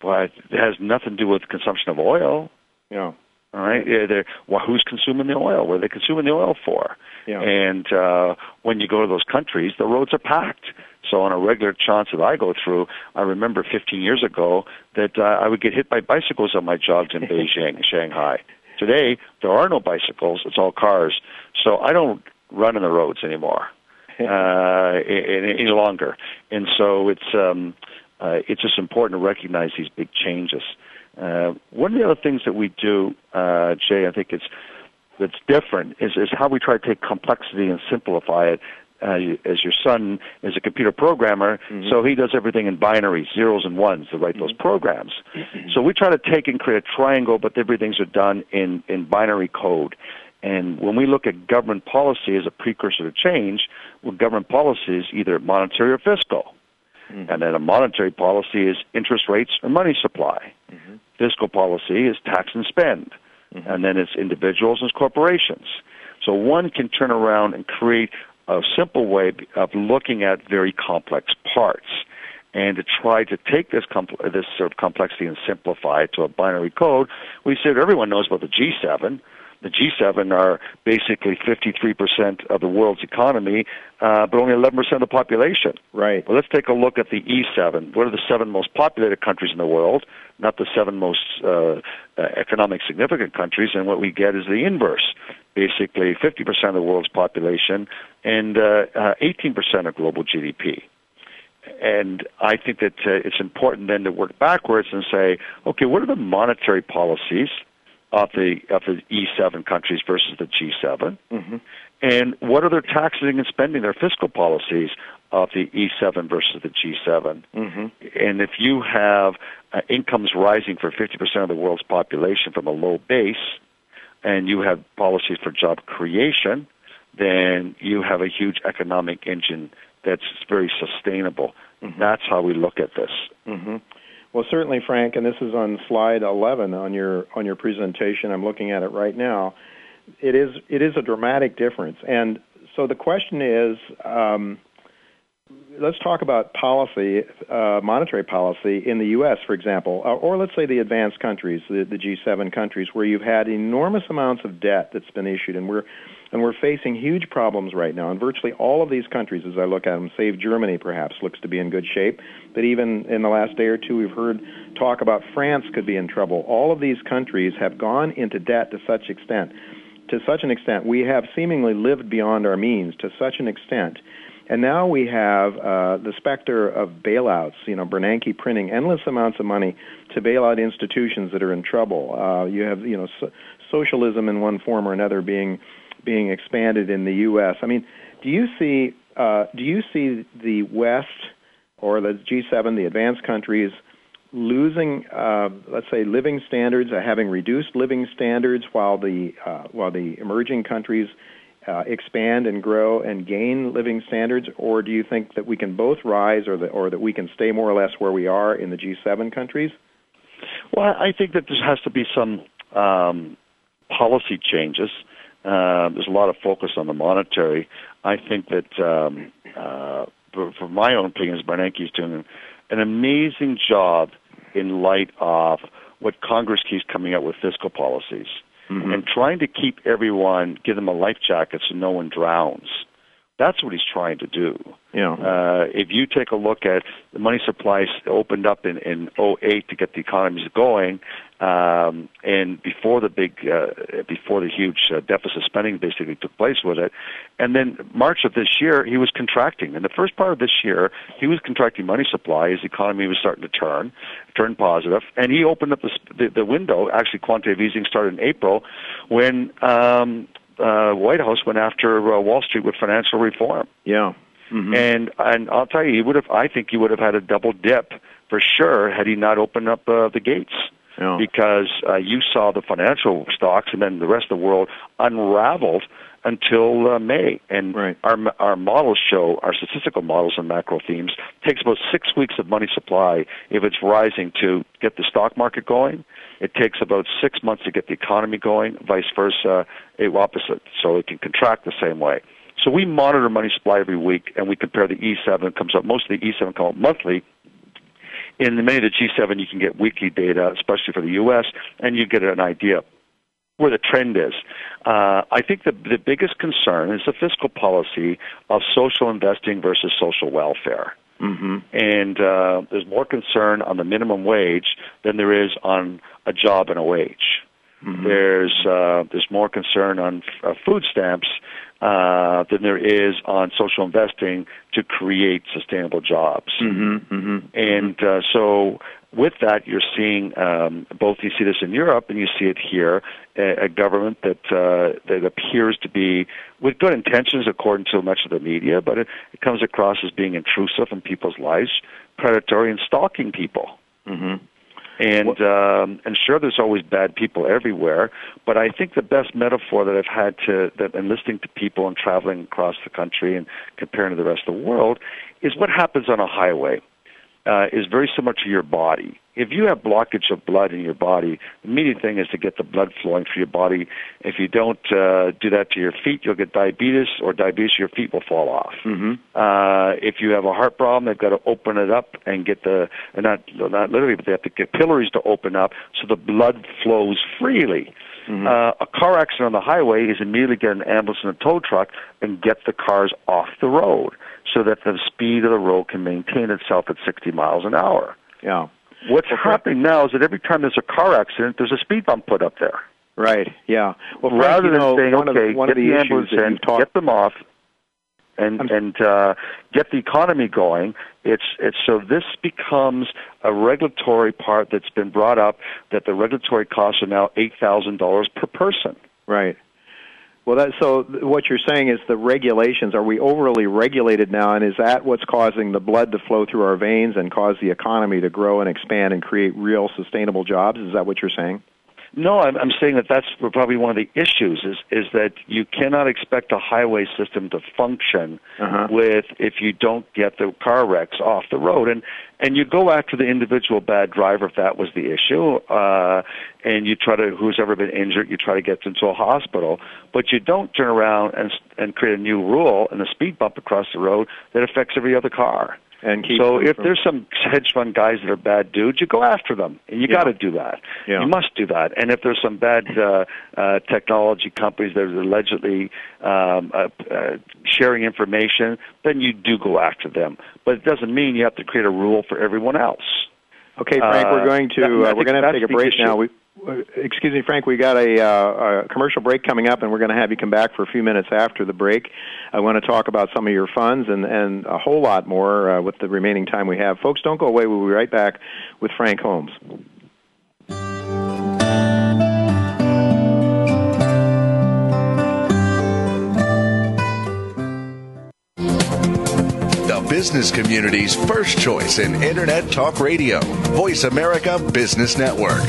But it has nothing to do with consumption of oil. Yeah. All right. Yeah, they're, well, who's consuming the oil? What are they consuming the oil for? Yeah. And uh, when you go to those countries, the roads are packed. So on a regular chance that I go through, I remember 15 years ago that uh, I would get hit by bicycles on my jogs in Beijing, Shanghai. Today, there are no bicycles; it's all cars. So I don't run in the roads anymore uh, any, any longer. And so it's um, uh, it's just important to recognize these big changes. Uh, one of the other things that we do, uh, Jay, I think it's that's different is, is how we try to take complexity and simplify it. Uh, you- as your son is a computer programmer, so he does everything in binary, zeros and ones to write those programs. So we try to take and create a triangle, but everything's are done in, in binary code. And when we look at government policy as a precursor to change, well, government policy is either monetary or fiscal. Mm-hmm. And then a monetary policy is interest rates or money supply. Mm-hmm. Fiscal policy is tax and spend. Mm-hmm. And then it's individuals and corporations. So one can turn around and create a simple way of looking at very complex parts and to try to take this compl- this sort of complexity and simplify it to a binary code. We said everyone knows about the G7. The G7 are basically 53% of the world's economy, uh, but only 11% of the population. Right. Well, let's take a look at the E7. What are the seven most populated countries in the world? Not the seven most uh, uh, economic significant countries, and what we get is the inverse. Basically, 50% of the world's population and uh, uh, 18% of global GDP. And I think that uh, it's important then to work backwards and say, okay, what are the monetary policies of the of the E7 countries versus the G7? Mm-hmm. And what are their taxing and spending, their fiscal policies of the E7 versus the G7? Mm-hmm. And if you have uh, incomes rising for 50% of the world's population from a low base, and you have policies for job creation, then you have a huge economic engine that's very sustainable. That's how we look at this. Well, certainly, Frank, and this is on slide 11 on your on your presentation. I'm looking at it right now. It is it is a dramatic difference, and so the question is. Um, Let's talk about policy, uh, monetary policy in the U.S., for example, or, or let's say the advanced countries, the, the G7 countries, where you've had enormous amounts of debt that's been issued, and we're and we're facing huge problems right now. And virtually all of these countries, as I look at them, save Germany, perhaps looks to be in good shape. But even in the last day or two, we've heard talk about France could be in trouble. All of these countries have gone into debt to such extent, to such an extent, we have seemingly lived beyond our means to such an extent. And now we have uh, the specter of bailouts, you know, Bernanke printing endless amounts of money to bail out institutions that are in trouble. Uh, you have, you know, so- socialism in one form or another being being expanded in the U.S. I mean, do you see uh, do you see the West or the G7, the advanced countries, losing, uh, let's say, living standards, having reduced living standards, while the uh, while the emerging countries uh, expand and grow and gain living standards, or do you think that we can both rise, or that or that we can stay more or less where we are in the G7 countries? Well, I think that there has to be some um, policy changes. Uh, there's a lot of focus on the monetary. I think that, um, uh, for, for my own opinions, Bernanke is doing an amazing job in light of what Congress keeps coming out with fiscal policies Mm-hmm. and trying to keep everyone, give them a life jacket so no one drowns. That's what he's trying to do. Yeah. Uh, if you take a look at the money supplies opened up in, in 08 to get the economies going, um, and before the big, uh, before the huge uh, deficit spending basically took place with it, and then March of this year he was contracting. In the first part of this year, he was contracting money supply as the economy was starting to turn, turn positive, and he opened up the the, the window. Actually, quantitative easing started in April, when um, uh, White House went after uh, Wall Street with financial reform. Yeah. Mm-hmm. And and I'll tell you, he would have. I think he would have had a double dip for sure had he not opened up uh, the gates. Yeah. Because uh, you saw the financial stocks, and then the rest of the world unraveled until uh, May. And right. our our models show our statistical models and macro themes takes about six weeks of money supply if it's rising to get the stock market going. It takes about six months to get the economy going. Vice versa, it opposite. So it can contract the same way. So we monitor money supply every week, and we compare the E7. It comes up most of the E7 come up monthly. In many of the G7, you can get weekly data, especially for the U.S., and you get an idea where the trend is. Uh, I think the the biggest concern is the fiscal policy of social investing versus social welfare. Mm-hmm. And uh, there's more concern on the minimum wage than there is on a job and a wage. Mm-hmm. There's uh, there's more concern on f- uh, food stamps uh, than there is on social investing to create sustainable jobs. Mm-hmm. Mm-hmm. And uh, so, with that, you're seeing um, both. You see this in Europe, and you see it here. A, a government that uh, that appears to be with good intentions, according to much of the media, but it, it comes across as being intrusive in people's lives, predatory, and stalking people. Mm-hmm. And um, and sure, there's always bad people everywhere. But I think the best metaphor that I've had to that and listening to people and traveling across the country and comparing to the rest of the world is what happens on a highway uh, is very similar to your body. If you have blockage of blood in your body, the immediate thing is to get the blood flowing through your body. If you don't uh, do that to your feet, you'll get diabetes, or diabetes, your feet will fall off. Mm-hmm. Uh, if you have a heart problem, they've got to open it up and get the and not not literally, but they have to get pillaries to open up so the blood flows freely. Mm-hmm. Uh, a car accident on the highway is immediately get an ambulance and a tow truck and get the cars off the road so that the speed of the road can maintain itself at 60 miles an hour. Yeah. What's happening now is that every time there's a car accident, there's a speed bump put up there. Right. Yeah. Well, Frank, rather than know, saying, okay, the, get the, the ambulance in, get them off, and and uh, get the economy going. It's it's so this becomes a regulatory part that's been brought up that the regulatory costs are now eight thousand dollars per person. Right. Well, that so what you're saying is the regulations. Are we overly regulated now, and is that what's causing the blood to flow through our veins and cause the economy to grow and expand and create real sustainable jobs? Is that what you're saying? No, I'm, I'm saying that that's probably one of the issues is is that you cannot expect a highway system to function Uh-huh. with if you don't get the car wrecks off the road. And and you go after the individual bad driver if that was the issue uh and you try to who's ever been injured you try to get into a hospital. But you don't turn around and and create a new rule and a speed bump across the road that affects every other car and keep so if from- there's some hedge fund guys that are bad dudes, you go after them, and you Yeah. got to do that. Yeah. You must do that. And if there's some bad uh, uh, technology companies that are allegedly um, uh, uh, sharing information, then you do go after them. But it doesn't mean you have to create a rule for everyone else. Okay, Frank, we're Uh, going to that- uh, we're going to have to take a break now. We, uh, excuse me, Frank. We got a, uh, a commercial break coming up, and we're going to have you come back for a few minutes after the break. I want to talk about some of your funds and and a whole lot more uh, with the remaining time we have. Folks, don't go away. We'll be right back with Frank Holmes. The business community's first choice in Internet Talk Radio. Voice America Business Network.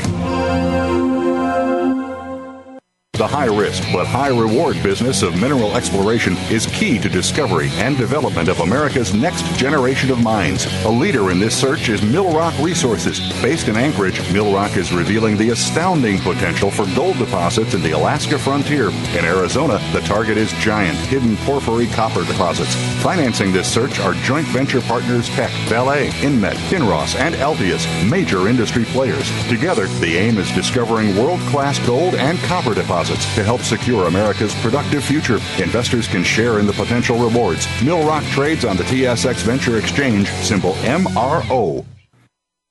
The high risk but high reward business of mineral exploration is key to discovery and development of America's next generation of mines. A leader in this search is Millrock Resources. Based in Anchorage, Millrock is revealing the astounding potential for gold deposits in the Alaska frontier. In Arizona, the target is giant hidden porphyry copper deposits. Financing this search are joint venture partners Teck, Vale, Inmet, Kinross, and Altius, major industry players. Together, the aim is discovering world class gold and copper deposits deposits to help secure America's productive future. Investors can share in the potential rewards. Millrock trades on the TSX Venture Exchange, symbol MRO.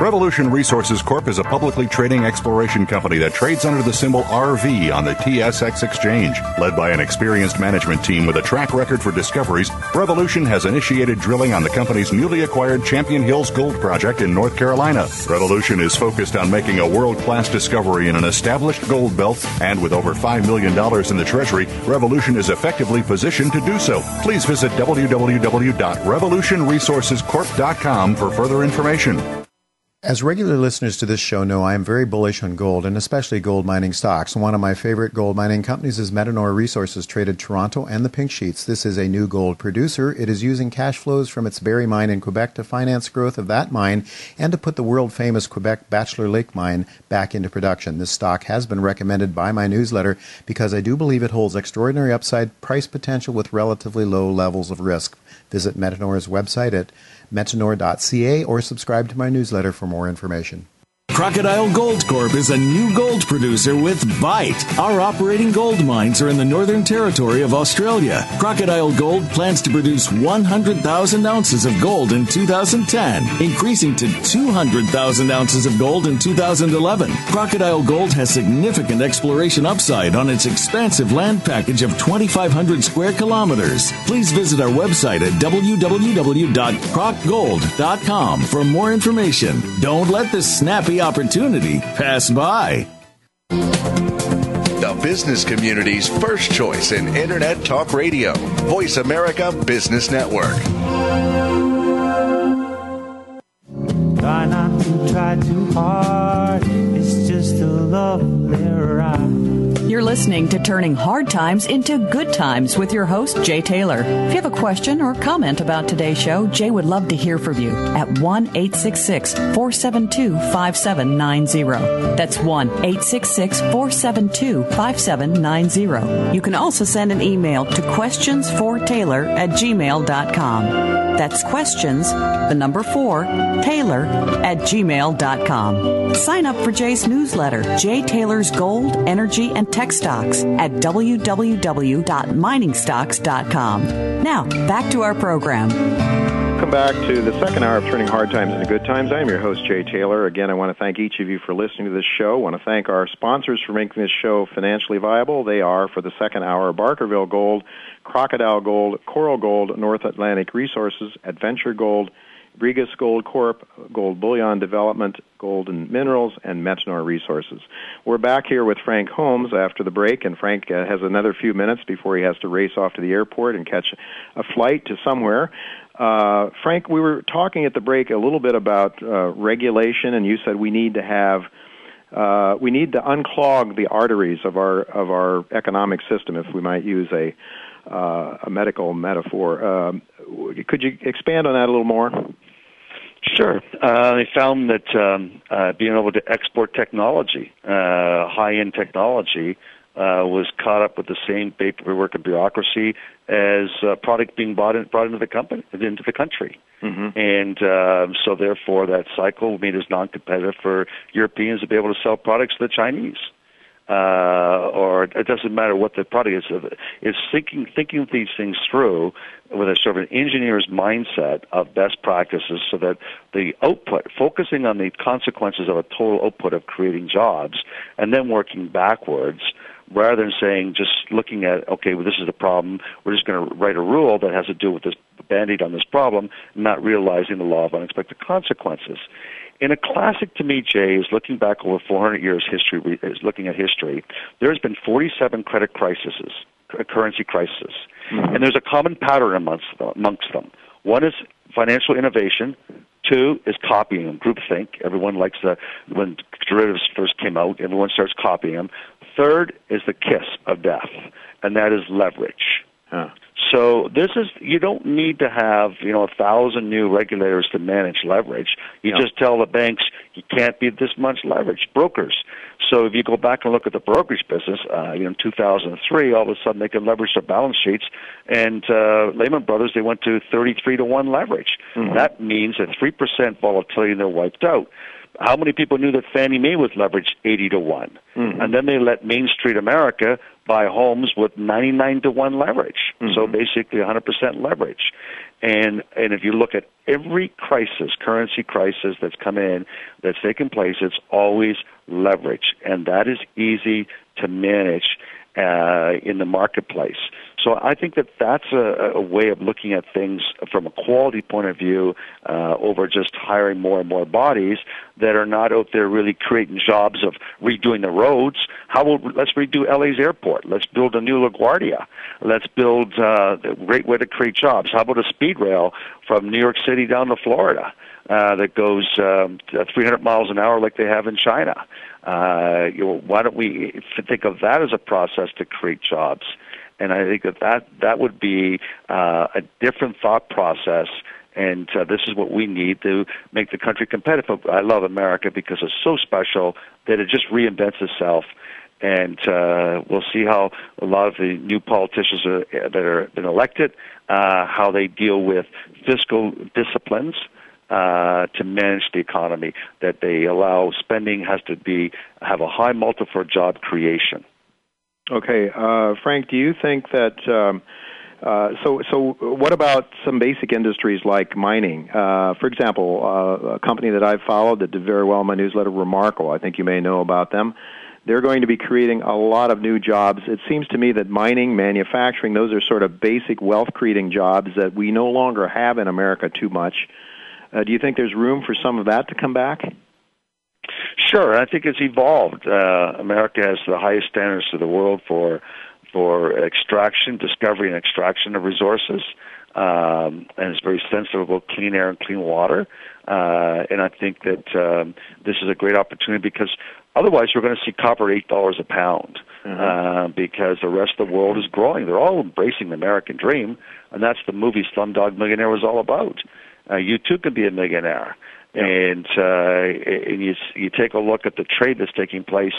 Revolution Resources Corp is a publicly trading exploration company that trades under the symbol RV on the TSX exchange. Led by an experienced management team with a track record for discoveries, Revolution has initiated drilling on the company's newly acquired Champion Hills Gold Project in North Carolina. Revolution is focused on making a world class discovery in an established gold belt, and with over $5 million in the treasury, Revolution is effectively positioned to do so. Please visit www.revolutionresourcescorp.com for further information. As regular listeners to this show know, I am very bullish on gold and especially gold mining stocks. One of my favorite gold mining companies is Metanor Resources, traded Toronto and the Pink Sheets. This is a new gold producer. It is using cash flows from its Barry mine in Quebec to finance growth of that mine and to put the world famous Quebec Bachelor Lake mine back into production. This stock has been recommended by my newsletter because I do believe it holds extraordinary upside price potential with relatively low levels of risk. Visit Metanor's website at metanor.ca or subscribe to my newsletter for more information. Crocodile Gold Corp is a new gold producer with Bite. Our operating gold mines are in the Northern Territory of Australia. Crocodile Gold plans to produce 100,000 ounces of gold in 2010, increasing to 200,000 ounces of gold in 2011. Crocodile Gold has significant exploration upside on its expansive land package of 2,500 square kilometers. Please visit our website at www.crocgold.com for more information. Don't let this snappy opportunity pass by. The business community's first choice in Internet Talk Radio. Voice America Business Network. Try not to try too hard. It's just a lovely ride. You're listening to Turning Hard Times into Good Times with your host, Jay Taylor. If you have a question or comment about today's show, Jay would love to hear from you at 1 866 472 5790. That's 1 866 472 5790. You can also send an email to questionsfortaylor at gmail.com. That's questions, the number four, Taylor at gmail.com. Sign up for Jay's newsletter, Jay Taylor's Gold, Energy, and Tech Stocks at www.miningstocks.com. Now, back to our program. Welcome back to the second hour of Turning Hard Times into Good Times. I'm your host, Jay Taylor. Again, I want to thank each of you for listening to this show. I want to thank our sponsors for making this show financially viable. They are, for the second hour, Barkerville Gold, Crocodile Gold, Coral Gold, North Atlantic Resources, Adventure Gold, Brigus Gold Corp, Gold Bullion Development, Golden Minerals, and Metanor Resources. We're back here with Frank Holmes after the break, and Frank uh, has another few minutes before he has to race off to the airport and catch a flight to somewhere. Uh, Frank, we were talking at the break a little bit about uh, regulation, and you said we need to have uh, we need to unclog the arteries of our of our economic system, if we might use a uh, a medical metaphor. Um, could you expand on that a little more? Sure. Uh, they found that um, uh, being able to export technology, uh, high-end technology, uh, was caught up with the same paperwork and bureaucracy as uh, product being bought in, brought into the company into the country, mm-hmm. and uh, so therefore that cycle made us non-competitive for Europeans to be able to sell products to the Chinese uh, or it doesn't matter what the product is. It's thinking thinking these things through with a sort of an engineer's mindset of best practices, so that the output, focusing on the consequences of a total output of creating jobs, and then working backwards. Rather than saying, just looking at, okay, well, this is the problem, we're just going to write a rule that has to do with this band-aid on this problem, not realizing the law of unexpected consequences. In a classic to me, Jay, is looking back over 400 years history, is looking at history. There's been 47 credit crises, currency crises, mm-hmm. and there's a common pattern amongst them, amongst them. One is financial innovation. Two is copying them, groupthink. Everyone likes the when derivatives first came out, everyone starts copying them. Third is the kiss of death, and that is leverage. Huh. So this is you don't need to have you know a thousand new regulators to manage leverage. You Yeah. just tell the banks you can't be this much leverage. Brokers. So if you go back and look at the brokerage business, uh, you know, in 2003, all of a sudden they could leverage their balance sheets, and uh, Lehman Brothers they went to 33 to one leverage. That means that three percent volatility and they're wiped out. How many people knew that Fannie Mae was leveraged 80 to one? And then they let Main Street America buy homes with 99 to 1 leverage. So basically 100% leverage. And and if you look at every crisis, currency crisis that's come in, that's taken place, it's always leverage, and that is easy to manage uh, in the marketplace. So I think that that's a, a way of looking at things from a quality point of view uh, over just hiring more and more bodies that are not out there really creating jobs of redoing the roads. How will let's redo LA's airport? Let's build a new LaGuardia. Let's build uh, a great way to create jobs. How about a speed rail from New York City down to Florida? Uh, that goes um, 300 miles an hour like they have in China. Uh, you know, why don't we think of that as a process to create jobs? And I think that that, that would be uh, a different thought process. And uh, this is what we need to make the country competitive. I love America because it's so special that it just reinvents itself. And uh, we'll see how a lot of the new politicians are, that are been elected, uh, how they deal with fiscal disciplines uh, to manage the economy. That they allow spending has to be have a high multiple for job creation. Okay, uh, Frank, do you think that? Um, uh, so, so what about some basic industries like mining? Uh, for example, uh, a company that I've followed that did very well in my newsletter, Romarco. I think you may know about them. They're going to be creating a lot of new jobs. It seems to me that mining, manufacturing, those are sort of basic wealth creating jobs that we no longer have in America too much. Uh, do you think there's room for some of that to come back? Sure, I think it's evolved. Uh, America has the highest standards of the world for for extraction, discovery, and extraction of resources, um, and it's very sensitive about clean air and clean water. Uh, and I think that um, this is a great opportunity because otherwise we're going to see copper eight dollars a pound. Uh, because the rest of the world is growing. They're all embracing the American dream, and that's the movie Slumdog Millionaire was all about. Uh, you too can be a millionaire. And uh, and you you take a look at the trade that's taking place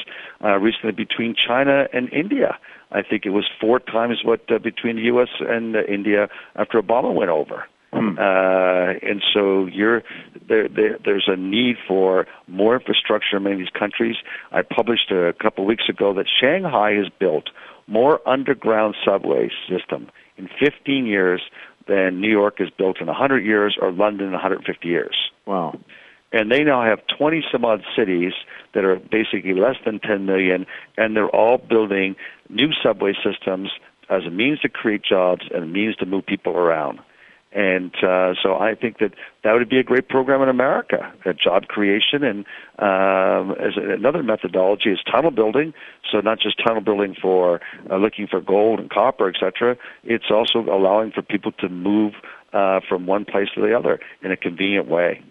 uh, recently between China and India. I think it was four times what uh, between the U.S. and uh, India after Obama went over. Uh, and so you're there, there. There's a need for more infrastructure in many of these countries. I published a couple of weeks ago that Shanghai has built more underground subway system in 15 years than New York has built in 100 years or London in 150 years. Wow. And they now have 20 some odd cities that are basically less than 10 million, and they're all building new subway systems as a means to create jobs and a means to move people around. And uh, so I think that that would be a great program in America, uh, job creation, and um, as another methodology is tunnel building. So not just tunnel building for uh, looking for gold and copper, etc. It's also allowing for people to move uh, from one place to the other in a convenient way.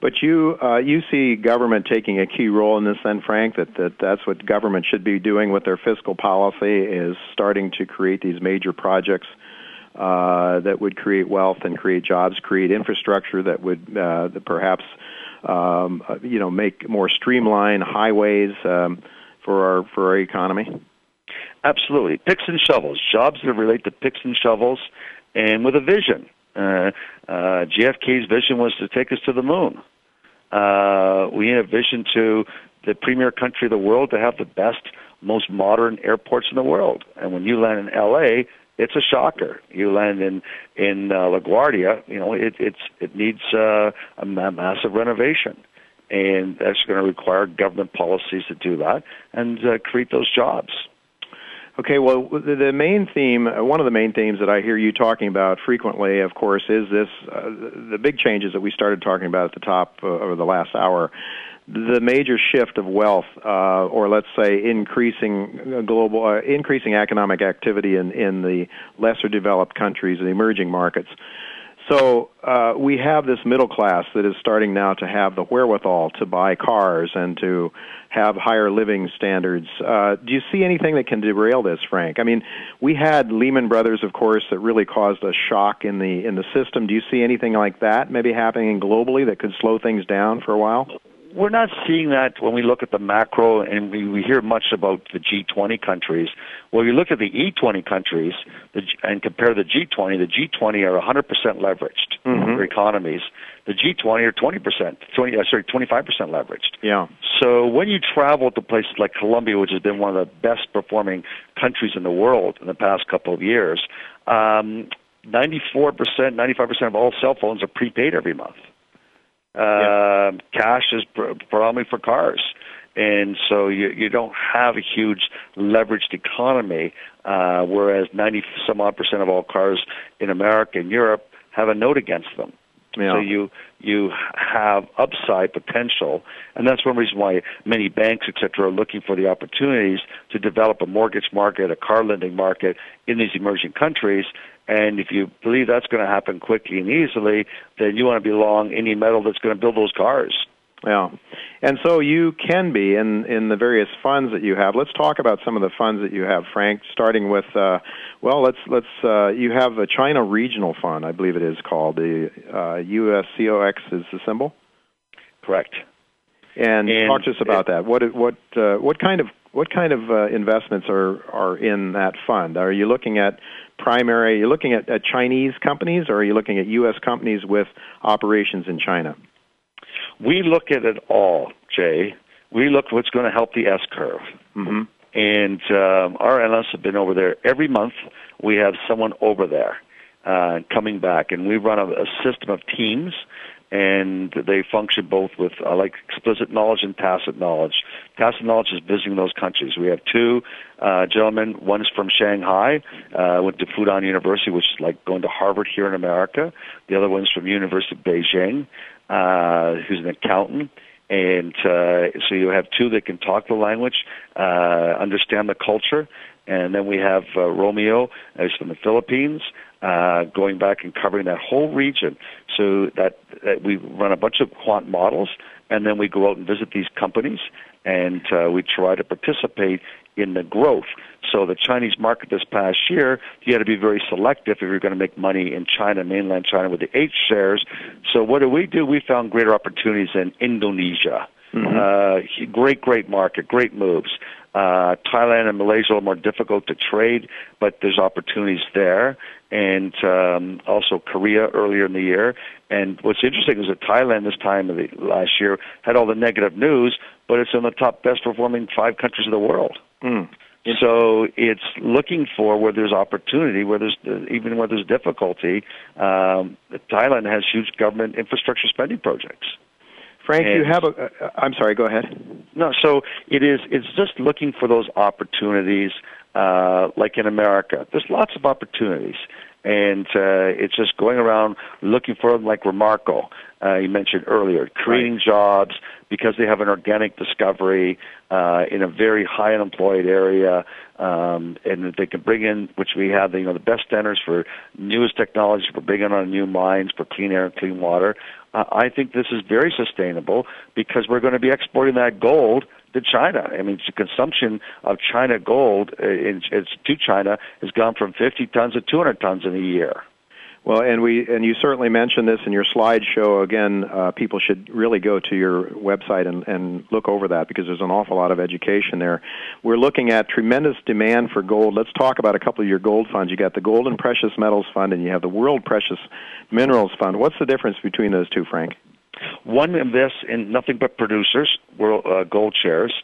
But you uh, you see government taking a key role in this, then, Frank. That that that's what government should be doing with their fiscal policy is starting to create these major projects uh, that would create wealth and create jobs, create infrastructure that would uh, that perhaps um, uh, you know make more streamlined highways um, for our for our economy. Absolutely, picks and shovels, jobs that relate to picks and shovels, and with a vision. Uh, uh, JFK's vision was to take us to the moon. Uh, we need a vision to the premier country of the world to have the best, most modern airports in the world. And when you land in L.A., it's a shocker. You land in in uh, LaGuardia, you know, it it's it needs uh, a ma- massive renovation, and that's going to require government policies to do that and uh, create those jobs. Okay, well, the, main theme, uh, one of the main themes that I hear you talking about frequently, of course, is this uh, the big changes that we started talking about at the top uh, over the last hour. The major shift of wealth, uh, or let's say increasing uh, global, uh, increasing economic activity in, in the lesser developed countries, the emerging markets. So uh, we have this middle class that is starting now to have the wherewithal to buy cars and to have higher living standards. Uh, do you see anything that can derail this, Frank? I mean, we had Lehman Brothers, of course, that really caused a shock in the in the system. Do you see anything like that maybe happening globally that could slow things down for a while? We're not seeing that when we look at the macro, and we, we hear much about the G20 countries. When you look at the E20 countries the, and compare the G20, the G20 are 100% leveraged mm-hmm. their economies. The G20 are 20%, 20, uh, sorry, 25% leveraged. Yeah. So when you travel to places like Colombia, which has been one of the best performing countries in the world in the past couple of years, um, 94%, 95% of all cell phones are prepaid every month. Uh, Cash is pr- predominantly for cars. And so you, you don't have a huge leveraged economy, uh, whereas 90 some odd percent of all cars in America and Europe have a note against them. Yeah. So you you have upside potential, and that's one reason why many banks, et cetera, are looking for the opportunities to develop a mortgage market, a car lending market in these emerging countries, and if you believe that's going to happen quickly and easily, then you want to be long any metal that's going to build those cars. Yeah. And so you can be in in the various funds that you have. Let's talk about some of the funds that you have, Frank, starting with uh well, let's let's uh you have a China Regional Fund, I believe it is called. The uh USCOX is the symbol? Correct. And, And talk to us about that. What what uh what kind of what kind of uh, investments are are in that fund? Are you looking at primary? Are you looking at, at Chinese companies, or are you looking at U.S. companies with operations in China? We look at it all, Jay. We look what's going to help the S curve. Mm-hmm. And um, our analysts have been over there every month. We have someone over there uh, coming back, and we run a, a system of teams and they function both with uh, like explicit knowledge and tacit knowledge. Tacit knowledge is visiting those countries. We have two uh, gentlemen. One is from Shanghai, uh, went to Fudan University, which is like going to Harvard here in America. The other one's from University of Beijing, uh, who's an accountant. And uh, so you have two that can talk the language, uh, understand the culture, and then we have uh, Romeo, who's from the Philippines, uh, going back and covering that whole region. So that, that we run a bunch of quant models, and then we go out and visit these companies, and uh, we try to participate in the growth. So the Chinese market this past year, you had to be very selective if you're going to make money in China, mainland China, with the H shares. So what did we do? We found greater opportunities in Indonesia. Mm-hmm. Uh, great, great market, great moves. Uh, Thailand and Malaysia are more difficult to trade, but there's opportunities there. And um, also Korea earlier in the year. And what's interesting is that Thailand this time of the last year had all the negative news, but it's in the top best performing five countries of the world. Mm. So it's looking for where there's opportunity, where there's even where there's difficulty. Um, Thailand has huge government infrastructure spending projects. Frank, And- you have a. Uh, I'm sorry. Go ahead. No, so it is. It's just looking for those opportunities, uh, like in America. There's lots of opportunities, and uh, it's just going around looking for them, like Romarco uh, you mentioned earlier, creating jobs because they have an organic discovery uh, in a very high unemployed area, um, and that they can bring in, which we have, you know, the best standards for newest technology for bringing on new mines for clean air and clean water. Uh, I think this is very sustainable because we're going to be exporting that gold to China. I mean, the consumption of China gold uh, in, it's to China has gone from 50 tons to 200 tons in a year. Well, and we and you certainly mentioned this in your slideshow. Again, uh, people should really go to your website and, and look over that because there's an awful lot of education there. We're looking at tremendous demand for gold. Let's talk about a couple of your gold funds. You got the Gold and Precious Metals Fund, and you have the World Precious Minerals Fund. What's the difference between those two, Frank? One invests in nothing but producers, world, uh, gold shares,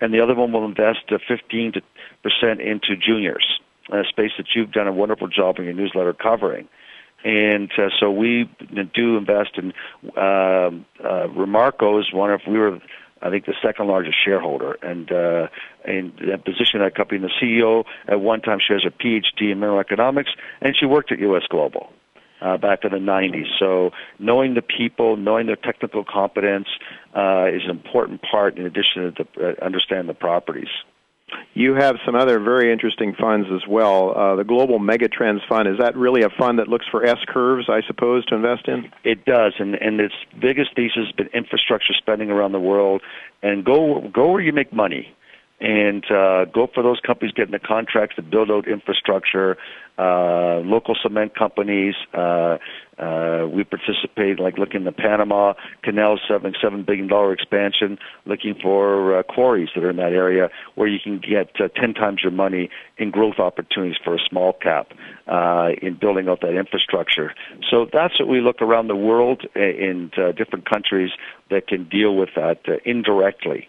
and the other one will invest uh, 15 percent into juniors, a space that you've done a wonderful job in your newsletter covering. And uh, so we do invest in um uh, Romarco is one of we were I think the second largest shareholder, and uh, in that position that company, the CEO at one time she has a PhD in mineral economics, and she worked at U.S. Global uh, back in the 90s. So knowing the people, knowing their technical competence uh, is an important part in addition to the, uh, understand the properties. You have some other very interesting funds as well. Uh, the Global Megatrends Fund is that really a fund that looks for S curves, I suppose, to invest in? It does, and and its biggest thesis has been infrastructure spending around the world, and go go where you make money and uh, go for those companies getting the contracts to build out infrastructure, uh, local cement companies. Uh, uh, we participate, like looking at the Panama Canal, seven seven billion dollar expansion, looking for uh, quarries that are in that area where you can get uh, ten times your money in growth opportunities for a small cap uh, in building out that infrastructure. So that's what we look around the world in uh, different countries that can deal with that uh, indirectly.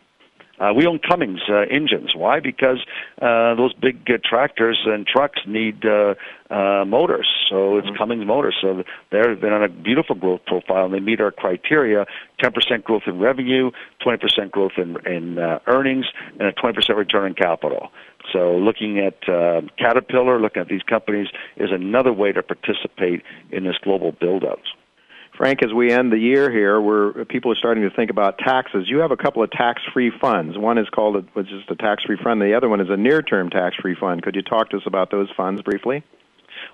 Uh, we own Cummins uh, engines. Why? Because uh, those big uh, tractors and trucks need uh, uh, motors. So it's mm-hmm. Cummins motors. So they've been on a beautiful growth profile, and they meet our criteria: 10% growth in revenue, 20% growth in, in uh, earnings, and a 20% return on capital. So looking at uh, Caterpillar, looking at these companies, is another way to participate in this global build-out. Frank, as we end the year here, where people are starting to think about taxes, you have a couple of tax-free funds. One is called, a, which is a tax-free fund. The other one is a near-term tax-free fund. Could you talk to us about those funds briefly?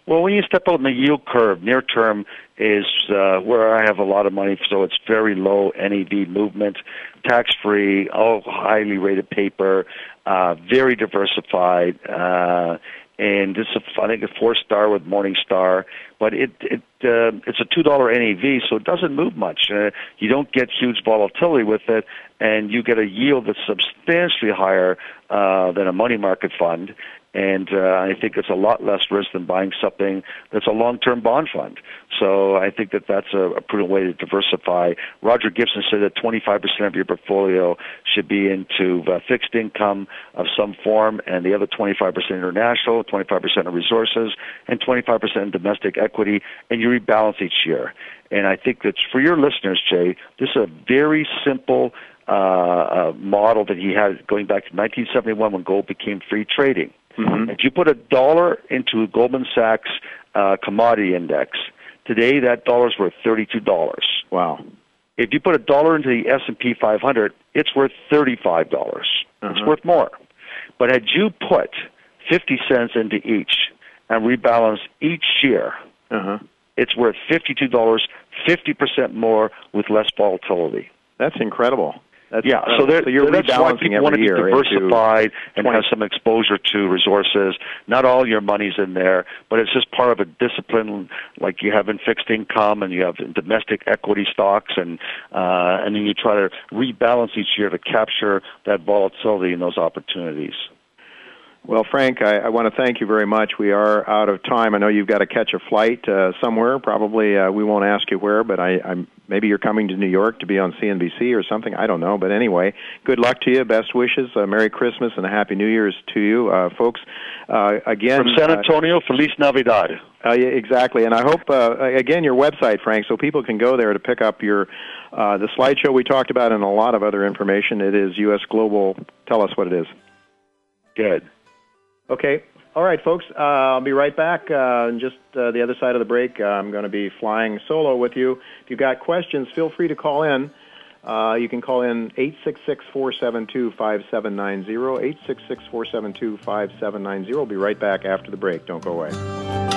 Well, when you step out in the yield curve, near term is uh, where I have a lot of money, so it's very low NAV movement, tax free, all highly rated paper, uh, very diversified, uh, and this is I think a four star with Morningstar, but it it uh, it's a two dollar NAV, so it doesn't move much. Uh, you don't get huge volatility with it, and you get a yield that's substantially higher uh, than a money market fund and uh, I think it's a lot less risk than buying something that's a long-term bond fund. So I think that that's a, a prudent way to diversify. Roger Gibson said that 25% of your portfolio should be into uh, fixed income of some form, and the other 25% international, 25% of resources, and 25% domestic equity, and you rebalance each year. And I think that for your listeners, Jay, this is a very simple uh, uh, model that he had going back to 1971 when gold became free trading. Mm-hmm. If you put a dollar into Goldman Sachs uh, commodity index, today that dollar's worth thirty-two dollars. Wow. If you put a dollar into the S and P 500, it's worth thirty-five dollars. Uh-huh. It's worth more. But had you put fifty cents into each and rebalance each year, uh-huh. it's worth fifty-two dollars, fifty percent more with less volatility. That's incredible. That's, yeah, so, there, so you're that's why people want to be diversified and have some exposure to resources. Not all your money's in there, but it's just part of a discipline, like you have in fixed income and you have in domestic equity stocks, and uh, and then you try to rebalance each year to capture that volatility and those opportunities. Well, Frank, I, I want to thank you very much. We are out of time. I know you've got to catch a flight uh, somewhere. Probably uh, we won't ask you where, but I, I'm maybe you're coming to New York to be on CNBC or something. I don't know, but anyway, good luck to you. Best wishes. Uh, Merry Christmas and a Happy New Year's to you, uh, folks. Uh, again, from San uh, Antonio, Feliz Navidad. Uh, yeah, exactly, and I hope uh, again your website, Frank, so people can go there to pick up your uh, the slideshow we talked about and a lot of other information. It is U.S. Global. Tell us what it is. Good. Okay. All right, folks. Uh, I'll be right back. Uh, just uh, the other side of the break, uh, I'm going to be flying solo with you. If you've got questions, feel free to call in. Uh, you can call in 866-472-5790, 866-472-5790. We'll be right back after the break. Don't go away.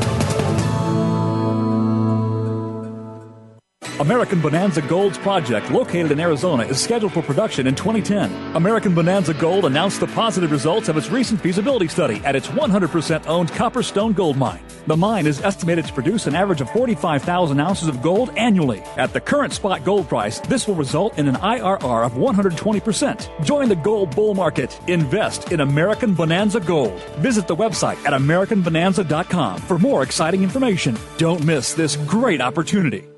American Bonanza Gold's project, located in Arizona, is scheduled for production in 2010. American Bonanza Gold announced the positive results of its recent feasibility study at its 100% owned Copperstone gold mine. The mine is estimated to produce an average of 45,000 ounces of gold annually. At the current spot gold price, this will result in an IRR of 120%. Join the gold bull market. Invest in American Bonanza Gold. Visit the website at AmericanBonanza.com for more exciting information. Don't miss this great opportunity.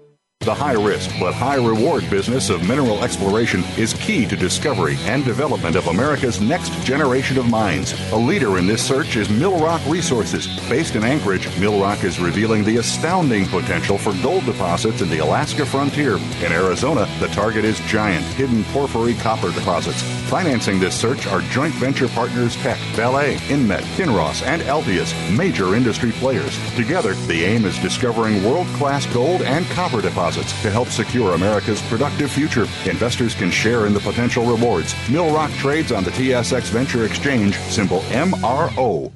The high risk but high reward business of mineral exploration is key to discovery and development of America's next generation of mines. A leader in this search is Millrock Resources. Based in Anchorage, Millrock is revealing the astounding potential for gold deposits in the Alaska frontier. In Arizona, the target is giant hidden porphyry copper deposits. Financing this search are joint venture partners Teck, Vale, Inmet, Kinross, and Altius, major industry players. Together, the aim is discovering world class gold and copper deposits to help secure America's productive future. Investors can share in the potential rewards. Millrock trades on the TSX Venture Exchange, symbol MRO.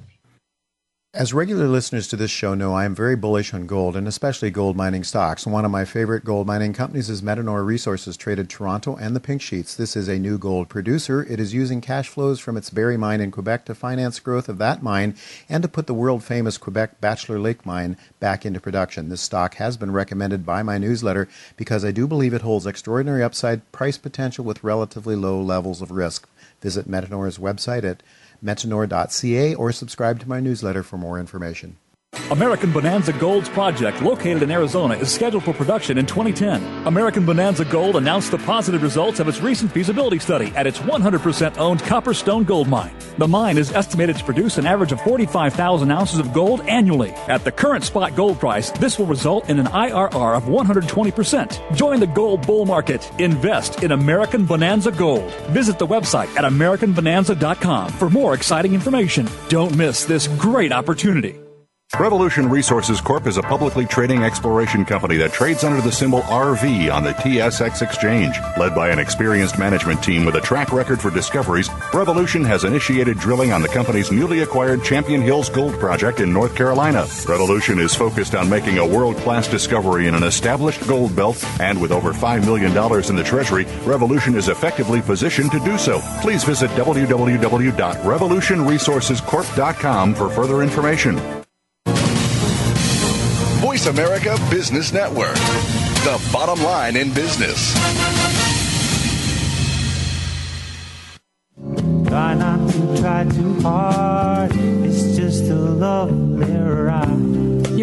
As regular listeners to this show know, I am very bullish on gold and especially gold mining stocks. One of my favorite gold mining companies is Metanor Resources, traded Toronto and the Pink Sheets. This is a new gold producer. It is using cash flows from its Barry mine in Quebec to finance growth of that mine and to put the world famous Quebec Bachelor Lake mine back into production. This stock has been recommended by my newsletter because I do believe it holds extraordinary upside price potential with relatively low levels of risk. Visit Metanor's website at metanor.ca or subscribe to my newsletter for more information. American Bonanza Gold's project, located in Arizona, is scheduled for production in 2010. American Bonanza Gold announced the positive results of its recent feasibility study at its 100% owned Copperstone Gold Mine. The mine is estimated to produce an average of 45,000 ounces of gold annually. At the current spot gold price, this will result in an IRR of 120%. Join the gold bull market. Invest in American Bonanza Gold. Visit the website at AmericanBonanza.com for more exciting information. Don't miss this great opportunity. Revolution Resources Corp is a publicly trading exploration company that trades under the symbol RV on the TSX Exchange. Led by an experienced management team with a track record for discoveries, Revolution has initiated drilling on the company's newly acquired Champion Hills Gold Project in North Carolina. Revolution is focused on making a world class discovery in an established gold belt, and with over $5 million in the treasury, Revolution is effectively positioned to do so. Please visit www.revolutionresourcescorp.com for further information. Voice America Business Network, the bottom line in business. Try not to try too hard. It's just a lovely ride.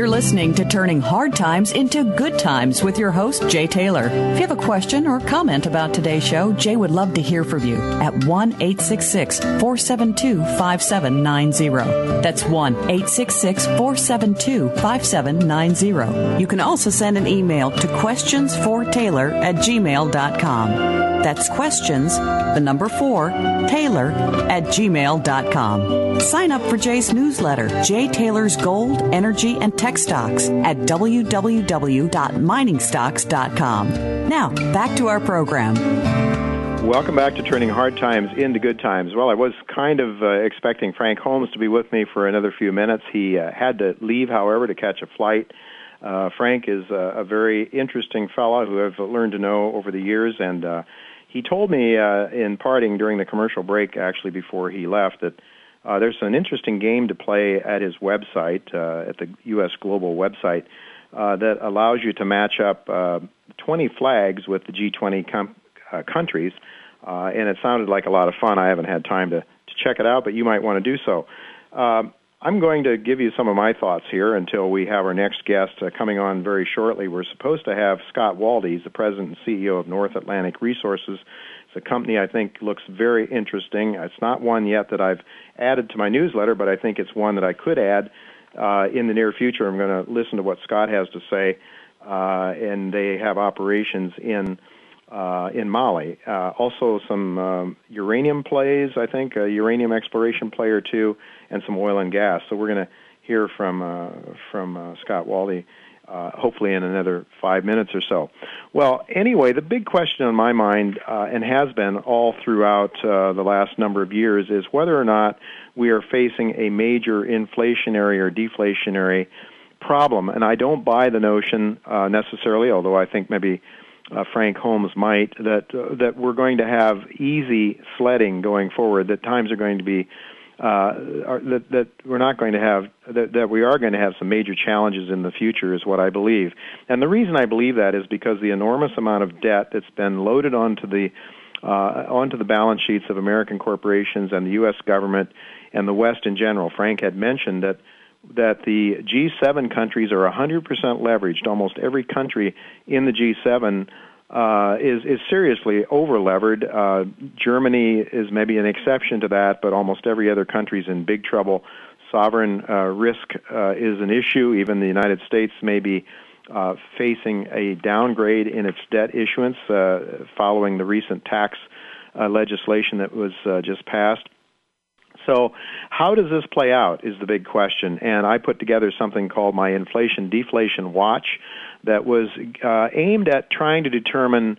You're listening to Turning Hard Times into Good Times with your host, Jay Taylor. If you have a question or comment about today's show, Jay would love to hear from you at 1 866 472 5790. That's 1 866 472 5790. You can also send an email to questionsfortaylor at gmail.com. That's questions, the number four, Taylor at gmail.com. Sign up for Jay's newsletter, Jay Taylor's Gold, Energy, and Tech Stocks at www.miningstocks.com. Now, back to our program. Welcome back to Turning Hard Times into Good Times. Well, I was kind of uh, expecting Frank Holmes to be with me for another few minutes. He uh, had to leave, however, to catch a flight. Uh, Frank is a, a very interesting fellow who I've learned to know over the years, and uh, he told me uh, in parting during the commercial break, actually before he left, that uh, there's an interesting game to play at his website, uh, at the U.S. Global website, uh, that allows you to match up uh, 20 flags with the G20 com- uh, countries, uh, and it sounded like a lot of fun. I haven't had time to, to check it out, but you might want to do so. Uh, I'm going to give you some of my thoughts here until we have our next guest coming on very shortly. We're supposed to have Scott Waldy, he's the president and CEO of North Atlantic Resources. It's a company I think looks very interesting. It's not one yet that I've added to my newsletter, but I think it's one that I could add uh, in the near future. I'm going to listen to what Scott has to say, uh, and they have operations in uh, in Mali. Uh, also, some um, uranium plays, I think, a uranium exploration play or two, and some oil and gas. So we're going to hear from uh, from uh, Scott Waldy. Uh, hopefully in another five minutes or so. Well, anyway, the big question on my mind, uh, and has been all throughout uh, the last number of years, is whether or not we are facing a major inflationary or deflationary problem. And I don't buy the notion uh, necessarily, although I think maybe uh, Frank Holmes might, that uh, that we're going to have easy sledding going forward. That times are going to be uh, are, that that we're not going to have that, that we are going to have some major challenges in the future is what I believe. And the reason I believe that is because the enormous amount of debt that's been loaded onto the uh, onto the balance sheets of American corporations and the U.S. government and the West in general. Frank had mentioned that that the G7 countries are 100% leveraged. Almost every country in the G7 uh, is is seriously over levered. Uh, Germany is maybe an exception to that, but almost every other country is in big trouble. Sovereign uh, risk uh, is an issue. Even the United States may be uh, facing a downgrade in its debt issuance uh, following the recent tax legislation that was just passed. So, how does this play out is the big question. And I put together something called my inflation deflation watch that was uh, aimed at trying to determine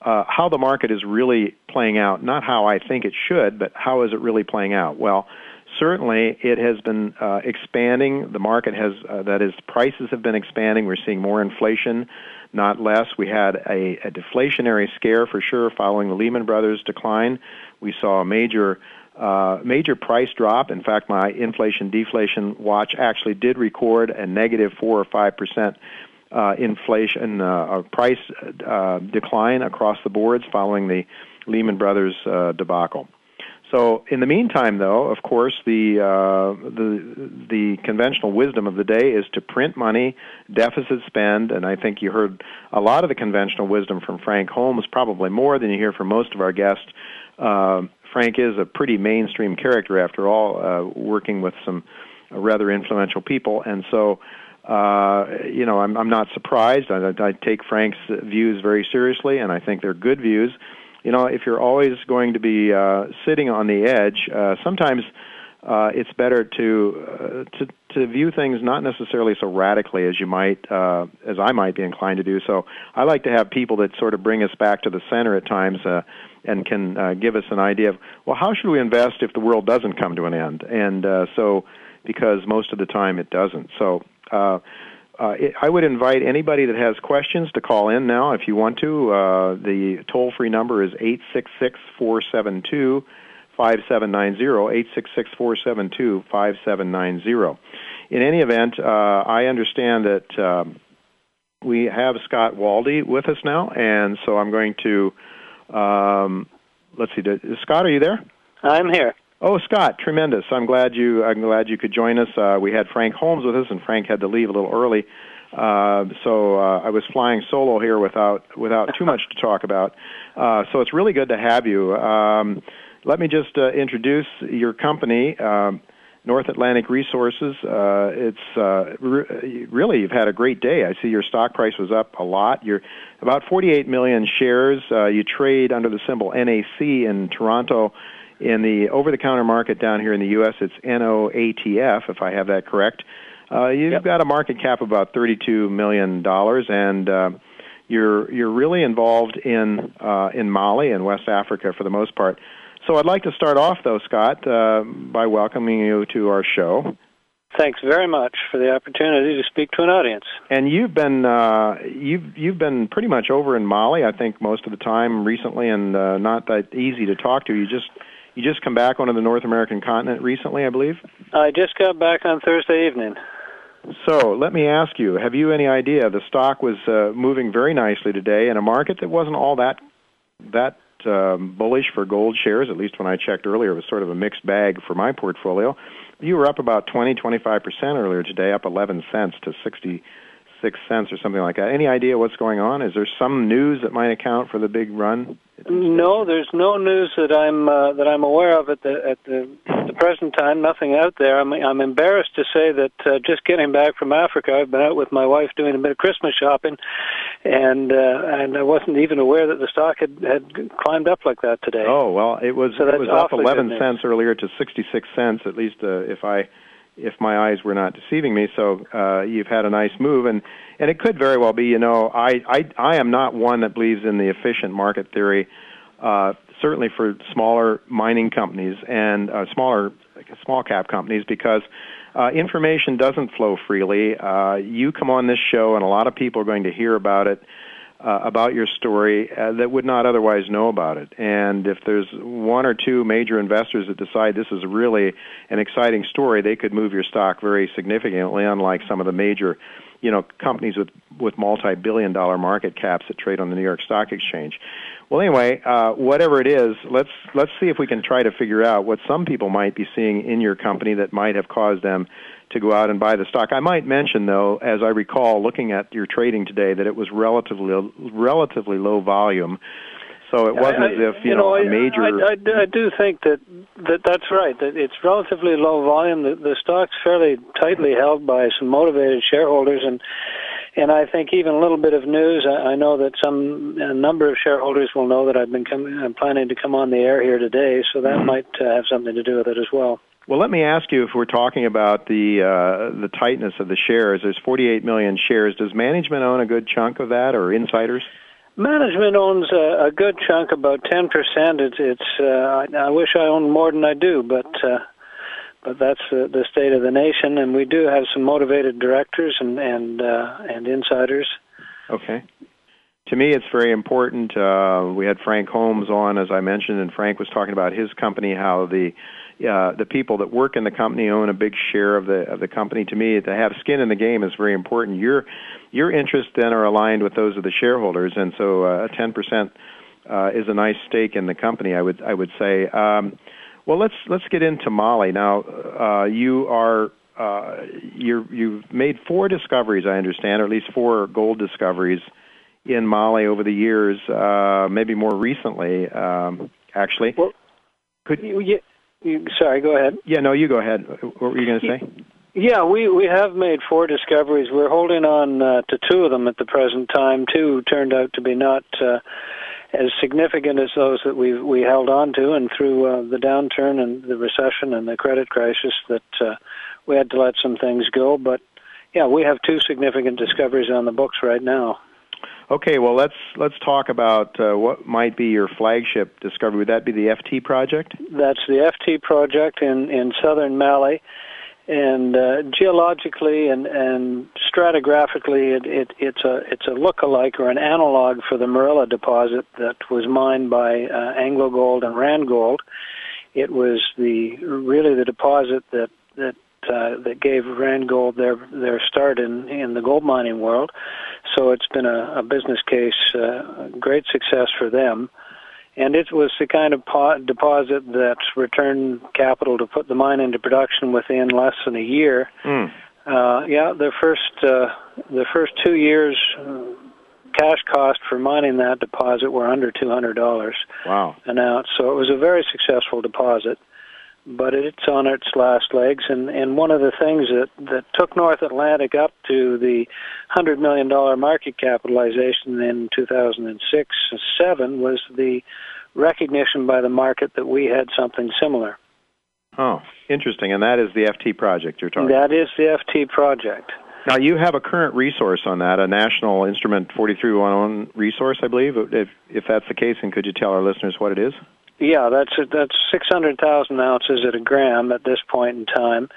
uh, how the market is really playing out. Not how I think it should, but how is it really playing out? Well, certainly it has been uh, expanding. The market has, uh, that is, prices have been expanding. We're seeing more inflation, not less. We had a, a deflationary scare for sure following the Lehman Brothers decline. We saw a major uh, major price drop. In fact, my inflation deflation watch actually did record a negative four or five percent uh, inflation uh, price uh, decline across the boards following the Lehman Brothers uh, debacle. So, in the meantime, though, of course, the uh, the the conventional wisdom of the day is to print money, deficit spend, and I think you heard a lot of the conventional wisdom from Frank Holmes, probably more than you hear from most of our guests. Uh, Frank is a pretty mainstream character, after all, uh, working with some rather influential people, and so. Uh, you know, I'm, I'm not surprised. I, I take Frank's views very seriously, and I think they're good views. You know, if you're always going to be uh, sitting on the edge, uh, sometimes uh, it's better to uh, to to view things not necessarily so radically as you might uh, as I might be inclined to do. So I like to have people that sort of bring us back to the center at times. Uh, and can uh, give us an idea of well how should we invest if the world doesn't come to an end and uh, so because most of the time it doesn't so uh, uh, it, I would invite anybody that has questions to call in now if you want to. Uh, the toll free number is eight six six four seven two five seven nine zero eight six six four seven two five seven nine zero. In any event, uh, I understand that um, we have Scott Waldy with us now, and so I'm going to um, let's see. Scott, are you there? I'm here. Oh, Scott, tremendous! I'm glad you. I'm glad you could join us. Uh, we had Frank Holmes with us, and Frank had to leave a little early, uh, so uh, I was flying solo here without without too much to talk about. Uh, so it's really good to have you. Um, let me just uh, introduce your company. Um, North Atlantic Resources. Uh, it's uh, re- really you've had a great day. I see your stock price was up a lot. You're about 48 million shares. Uh, you trade under the symbol NAC in Toronto. In the over-the-counter market down here in the U.S., it's NOATF, if I have that correct. Uh, you've yep. got a market cap of about 32 million dollars, and uh, you're you're really involved in uh, in Mali and West Africa for the most part. So I'd like to start off, though, Scott, uh, by welcoming you to our show. Thanks very much for the opportunity to speak to an audience. And you've been uh, you've you've been pretty much over in Mali, I think, most of the time recently, and uh, not that easy to talk to. You just you just come back onto the North American continent recently, I believe. I just got back on Thursday evening. So let me ask you: Have you any idea the stock was uh, moving very nicely today in a market that wasn't all that that um, bullish for gold shares. At least when I checked earlier, it was sort of a mixed bag for my portfolio. You were up about 20, 25 percent earlier today, up 11 cents to 66 cents or something like that. Any idea what's going on? Is there some news that might account for the big run? No, there's no news that I'm uh, that I'm aware of at the at the, the present time. Nothing out there. I'm I'm embarrassed to say that uh, just getting back from Africa, I've been out with my wife doing a bit of Christmas shopping, and uh, and I wasn't even aware that the stock had had climbed up like that today. Oh well, it was so it was up 11 cents earlier to 66 cents. At least uh, if I if my eyes were not deceiving me. So uh, you've had a nice move, and and it could very well be. You know, I I I am not one that believes in the efficient market theory. Uh, certainly for smaller mining companies and uh, smaller small cap companies because uh, information doesn't flow freely. Uh, you come on this show, and a lot of people are going to hear about it uh, about your story uh, that would not otherwise know about it. And if there's one or two major investors that decide this is really an exciting story, they could move your stock very significantly, unlike some of the major you know companies with with multi-billion dollar market caps that trade on the New York Stock Exchange. Well, anyway, uh, whatever it is, let's let's see if we can try to figure out what some people might be seeing in your company that might have caused them to go out and buy the stock. I might mention, though, as I recall, looking at your trading today, that it was relatively relatively low volume. So it wasn't I, as if you, you know, know, a major. I, I, I do think that, that that's right. That it's relatively low volume. The, the stock's fairly tightly held by some motivated shareholders, and and I think even a little bit of news. I, I know that some a number of shareholders will know that I've been coming. I'm planning to come on the air here today, so that might uh, have something to do with it as well. Well, let me ask you if we're talking about the uh, the tightness of the shares. There's 48 million shares. Does management own a good chunk of that, or insiders? Management owns a, a good chunk, about ten percent. It's it's. Uh, I, I wish I owned more than I do, but uh, but that's uh, the state of the nation, and we do have some motivated directors and and uh, and insiders. Okay. To me, it's very important. Uh, we had Frank Holmes on, as I mentioned, and Frank was talking about his company, how the uh, the people that work in the company own a big share of the of the company. To me, to have skin in the game is very important. Your your interests then are aligned with those of the shareholders, and so uh, ten percent uh, is a nice stake in the company. I would I would say. Um, well, let's let's get into Mali now. Uh, you are uh, you're, you've made four discoveries, I understand, or at least four gold discoveries in Mali over the years. Uh, maybe more recently, um, actually. Well, could you, you, you, sorry, go ahead. Yeah, no, you go ahead. What were you going to say? Yeah, we we have made four discoveries. We're holding on uh, to two of them at the present time. Two turned out to be not uh, as significant as those that we we held on to, and through uh, the downturn and the recession and the credit crisis, that uh, we had to let some things go. But yeah, we have two significant discoveries on the books right now. Okay, well let's let's talk about uh, what might be your flagship discovery. Would that be the FT project? That's the FT project in in southern Mali, and uh, geologically and and stratigraphically, it, it it's a it's a look-alike or an analog for the Morila deposit that was mined by uh, Anglo Gold and Rand Gold. It was the really the deposit that that uh, that gave Rand Gold their their start in in the gold mining world. So it's been a, a business case, uh, great success for them. And it was the kind of po- deposit that returned capital to put the mine into production within less than a year. Mm. Uh, yeah, the first uh, the first two years, uh, cash cost for mining that deposit were under two hundred dollars Wow. an ounce. So it was a very successful deposit, but it's on its last legs. And, and one of the things that, that took North Atlantic up to the $100 million market capitalization in 2006 7 was the recognition by the market that we had something similar. Oh, interesting. And that is the FT project you're talking. That is the FT project. Now you have a current resource on that, a National Instrument 4311 resource, I believe. If if that's the case, and could you tell our listeners what it is? Yeah, that's that's six hundred thousand ounces at a gram at this point in time.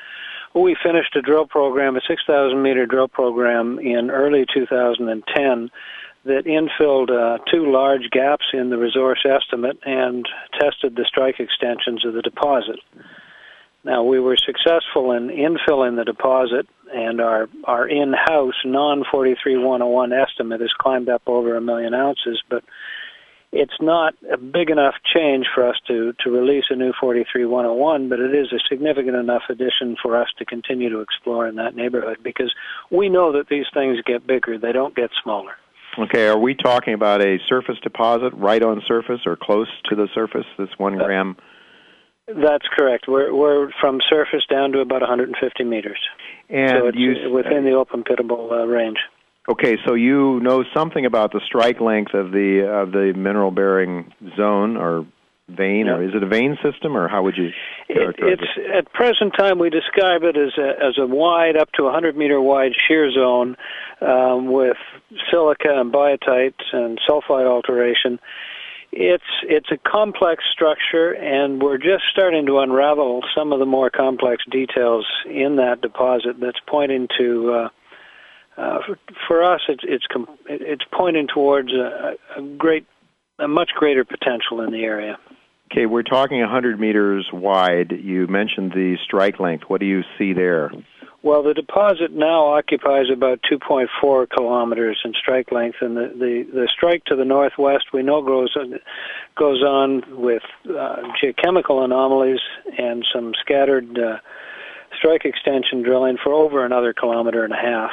We finished a drill program, a six thousand meter drill program in early 2010 that infilled uh, two large gaps in the resource estimate and tested the strike extensions of the deposit. Now we were successful in infilling the deposit, and our our in-house non 43101 estimate has climbed up over a million ounces, but it's not a big enough change for us to, to release a new 43101, but it is a significant enough addition for us to continue to explore in that neighborhood because we know that these things get bigger, they don't get smaller. Okay, are we talking about a surface deposit, right on surface or close to the surface? This one gram. That's correct. We're we're from surface down to about 150 meters, And so it's you within the open pittable uh, range. Okay, so you know something about the strike length of the of the mineral bearing zone or vein, or is it a vein system, or how would you It, characterize it's at present time we describe it as a as a wide, up to 100 meter wide shear zone um, with silica and biotite and sulfide alteration. It's it's a complex structure, and we're just starting to unravel some of the more complex details in that deposit. That's pointing to. Uh, uh, for, for us, it's it's com- it's pointing towards a, a great, a much greater potential in the area. Okay, we're talking 100 meters wide. You mentioned the strike length. What do you see there? Well, the deposit now occupies about 2.4 kilometers in strike length, and the, the, the strike to the northwest we know goes goes on with uh, geochemical anomalies and some scattered uh, strike extension drilling for over another kilometer and a half.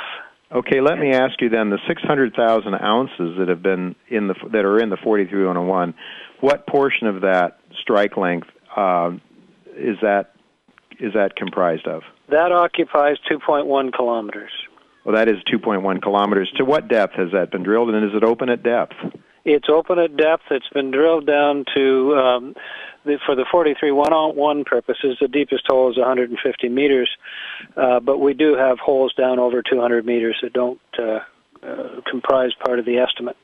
Okay, let me ask you then: the 600,000 ounces that have been in the that are in the 43101, what portion of that strike length uh, is that is that comprised of? That occupies 2.1 kilometers. Well, that is 2.1 kilometers. To what depth has that been drilled, and is it open at depth? It's open at depth. It's been drilled down to um, the, for the 43 one-on-one purposes. The deepest hole is 150 meters, uh, but we do have holes down over 200 meters that don't uh, uh, comprise part of the estimate.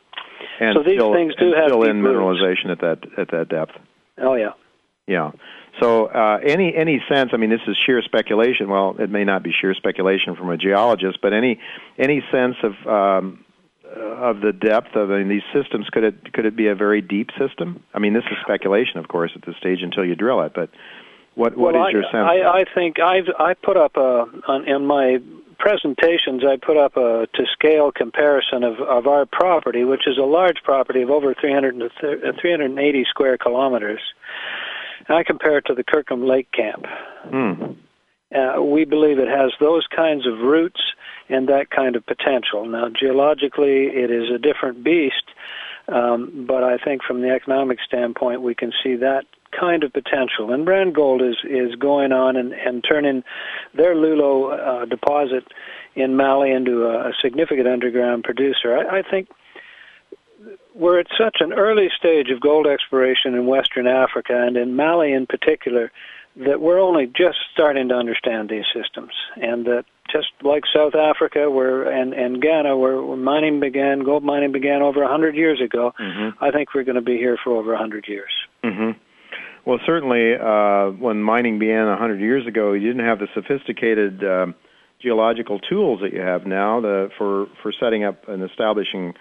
And so these still, things do have still in roots. mineralization at that at that depth. Oh yeah. Yeah. So uh, any any sense? I mean, this is sheer speculation. Well, it may not be sheer speculation from a geologist, but any any sense of um, of the depth of I mean, these systems? Could it could it be a very deep system? I mean, this is speculation, of course, at this stage until you drill it. But what what is well, I, your sense? I, I think I've I put up a on, in my presentations I put up a to scale comparison of of our property, which is a large property of over 300 to th- uh, 380 square kilometers. And I compare it to the Kirkland Lake Camp. Hmm. Uh, we believe it has those kinds of roots and that kind of potential. Now, geologically, it is a different beast, um, but I think from the economic standpoint, we can see that kind of potential. And Randgold is is going on and, and turning their Loulo uh, deposit in Mali into a, a significant underground producer. I, I think we're at such an early stage of gold exploration in Western Africa and in Mali in particular that we're only just starting to understand these systems, and that just like South Africa, where and and Ghana, where, where mining began, gold mining began over a hundred years ago. Mm-hmm. I think we're going to be here for over a hundred years. hmm Well, certainly, uh, when mining began a hundred years ago, you didn't have the sophisticated um, geological tools that you have now the, for for setting up and establishing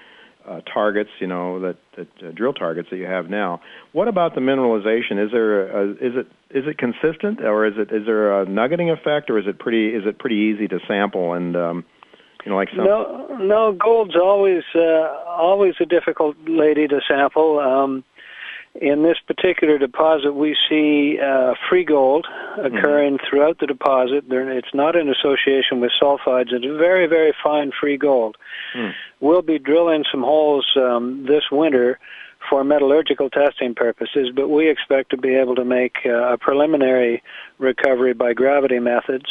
uh, targets. You know that, that uh, drill targets that you have now. What about the mineralization? Is there a, is it is it consistent, or is it is there a nuggeting effect, or is it pretty is it pretty easy to sample and um, you know like some No, no, gold's always uh, always a difficult lady to sample. Um, in this particular deposit, we see uh, free gold occurring throughout the deposit. It's not in association with sulfides. It's very, very fine free gold. Hmm. We'll be drilling some holes um, this winter for metallurgical testing purposes, but we expect to be able to make uh, a preliminary recovery by gravity methods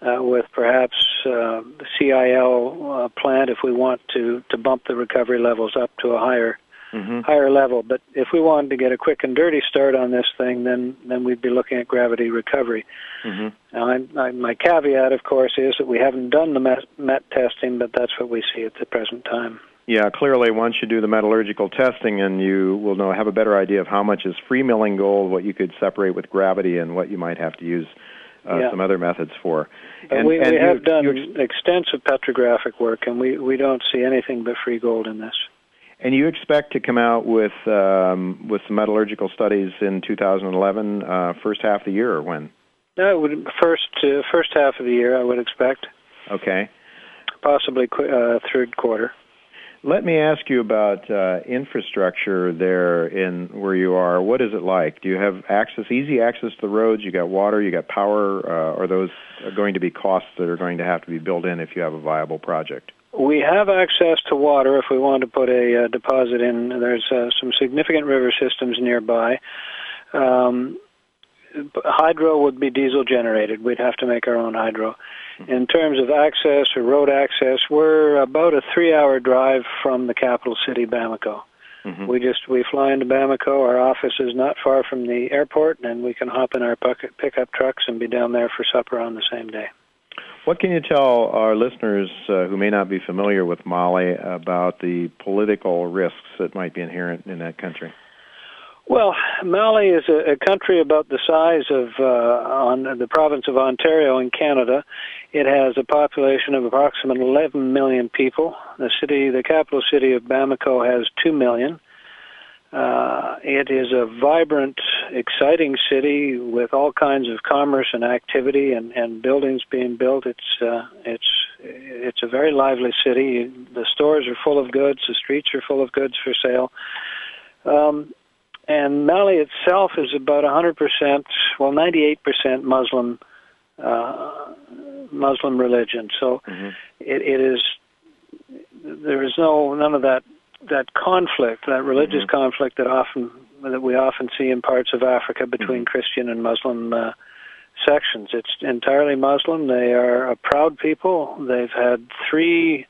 uh, with perhaps uh, the CIL uh, plant if we want to, to bump the recovery levels up to a higher Mhm. higher level. But if we wanted to get a quick and dirty start on this thing, then then we'd be looking at gravity recovery. Mhm. Now, I, I, my caveat, of course, is that we haven't done the met, met testing, but that's what we see at the present time. Yeah, clearly, once you do the metallurgical testing, and you will know have a better idea of how much is free milling gold, what you could separate with gravity, and what you might have to use uh, Yeah. some other methods for. But and, we, and we you- have done ex- extensive petrographic work, and we, we don't see anything but free gold in this. And you expect to come out with um, with some metallurgical studies in 2011, uh, first half of the year, or when? No, it would first uh, first half of the year, I would expect, Okay. possibly qu- uh, third quarter. Let me ask you about uh, infrastructure there in where you are. What is it like? Do you have access, easy access to the roads? You got water, you got power. Uh, are those going to be costs that are going to have to be built in if you have a viable project? We have access to water if we want to put a uh, deposit in. There's uh, some significant river systems nearby. Um, hydro would be diesel generated. We'd have to make our own hydro. In terms of access or road access, we're about a three-hour drive from the capital city, Bamako. Mhm. We just we fly into Bamako. Our office is not far from the airport, and we can hop in our pickup trucks and be down there for supper on the same day. What can you tell our listeners uh, who may not be familiar with Mali about the political risks that might be inherent in that country? Well, Mali is a, a country about the size of uh, on the province of Ontario in Canada. It has a population of approximately 11 million people. The city, the capital city of Bamako, has 2 million. Uh, it is a vibrant, exciting city with all kinds of commerce and activity and, and buildings being built. It's uh, it's it's a very lively city. The stores are full of goods. The streets are full of goods for sale. Um, and Mali itself is about 100%, well, 98% Muslim uh, Muslim religion. So Mm-hmm. it, it is there is no none of that that conflict, that religious Mm-hmm. conflict that often that we often see in parts of Africa between Mm-hmm. Christian and Muslim uh, sections. It's entirely Muslim. They are a proud people. They've had three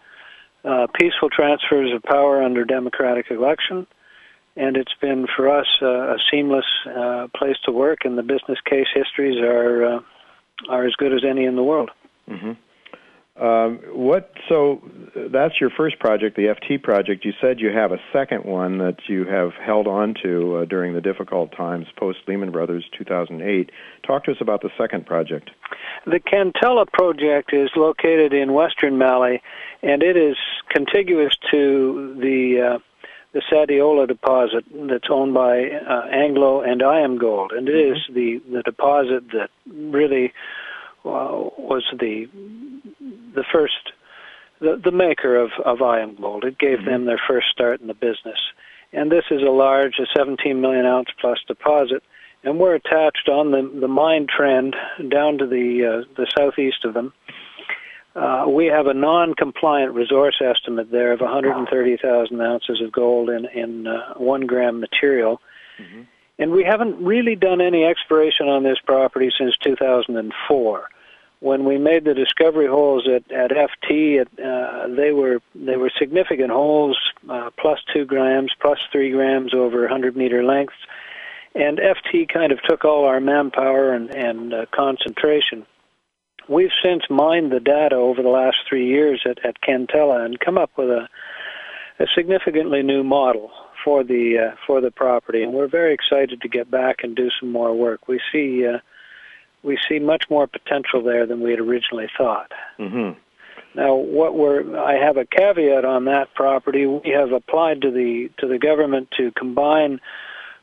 uh, peaceful transfers of power under democratic election, and it's been for us uh, a seamless uh, place to work. And the business case histories are uh, are as good as any in the world. hmm Um, what? So that's your first project, the FT project. You said you have a second one that you have held on to uh, during the difficult times post Lehman Brothers, 2008. Talk to us about the second project. The Cantella project is located in western Mali, and it is contiguous to the uh, the Sadiola deposit that's owned by uh, Anglo and IAM Gold, and it is the the deposit that really was the the first the the maker of of IAM Gold. It gave them their first start in the business, and this is a large, a 17 million ounce plus deposit. And we're attached on the the mine trend down to the uh, the southeast of them. Uh, we have a non-compliant resource estimate there of 130,000 ounces of gold in in uh, one gram material, and we haven't really done any exploration on this property since 2004. When we made the discovery holes at at FT, it, uh, they were they were significant holes, uh, plus two grams, plus three grams over 100 meter lengths and FT kind of took all our manpower and, and uh, concentration. We've since mined the data over the last three years at, at Cantella and come up with a, a significantly new model for the uh, for the property, and we're very excited to get back and do some more work. We see uh, we see much more potential there than we had originally thought. Mm-hmm. Now, what we're I have a caveat on that property. We have applied to the to the government to combine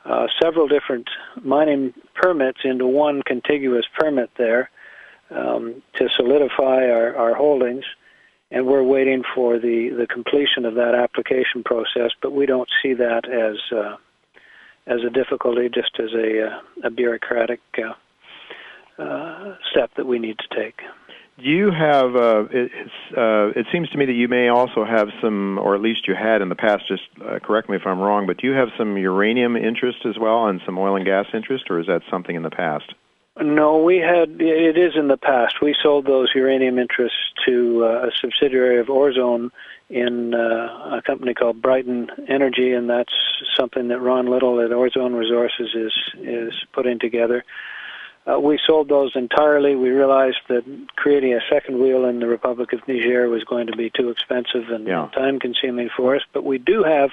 uh, several different mining permits into one contiguous permit there um, to solidify our, our holdings. And we're waiting for the, the completion of that application process, but we don't see that as uh, as a difficulty, just as a, uh, a bureaucratic uh, uh, step that we need to take. You have? Uh, it, it seems to me that you may also have some, or at least you had in the past. Just correct me if I'm wrong, but do you have some uranium interest as well, and some oil and gas interest, or is that something in the past? No, we had. It is in the past. We sold those uranium interests to uh, a subsidiary of Orezone in uh, a company called Brighton Energy, and that's something that Ron Little at Orezone Resources is is putting together. Uh, we sold those entirely. We realized that creating a second wheel in the Republic of Niger was going to be too expensive and Yeah. time consuming for us. But we do have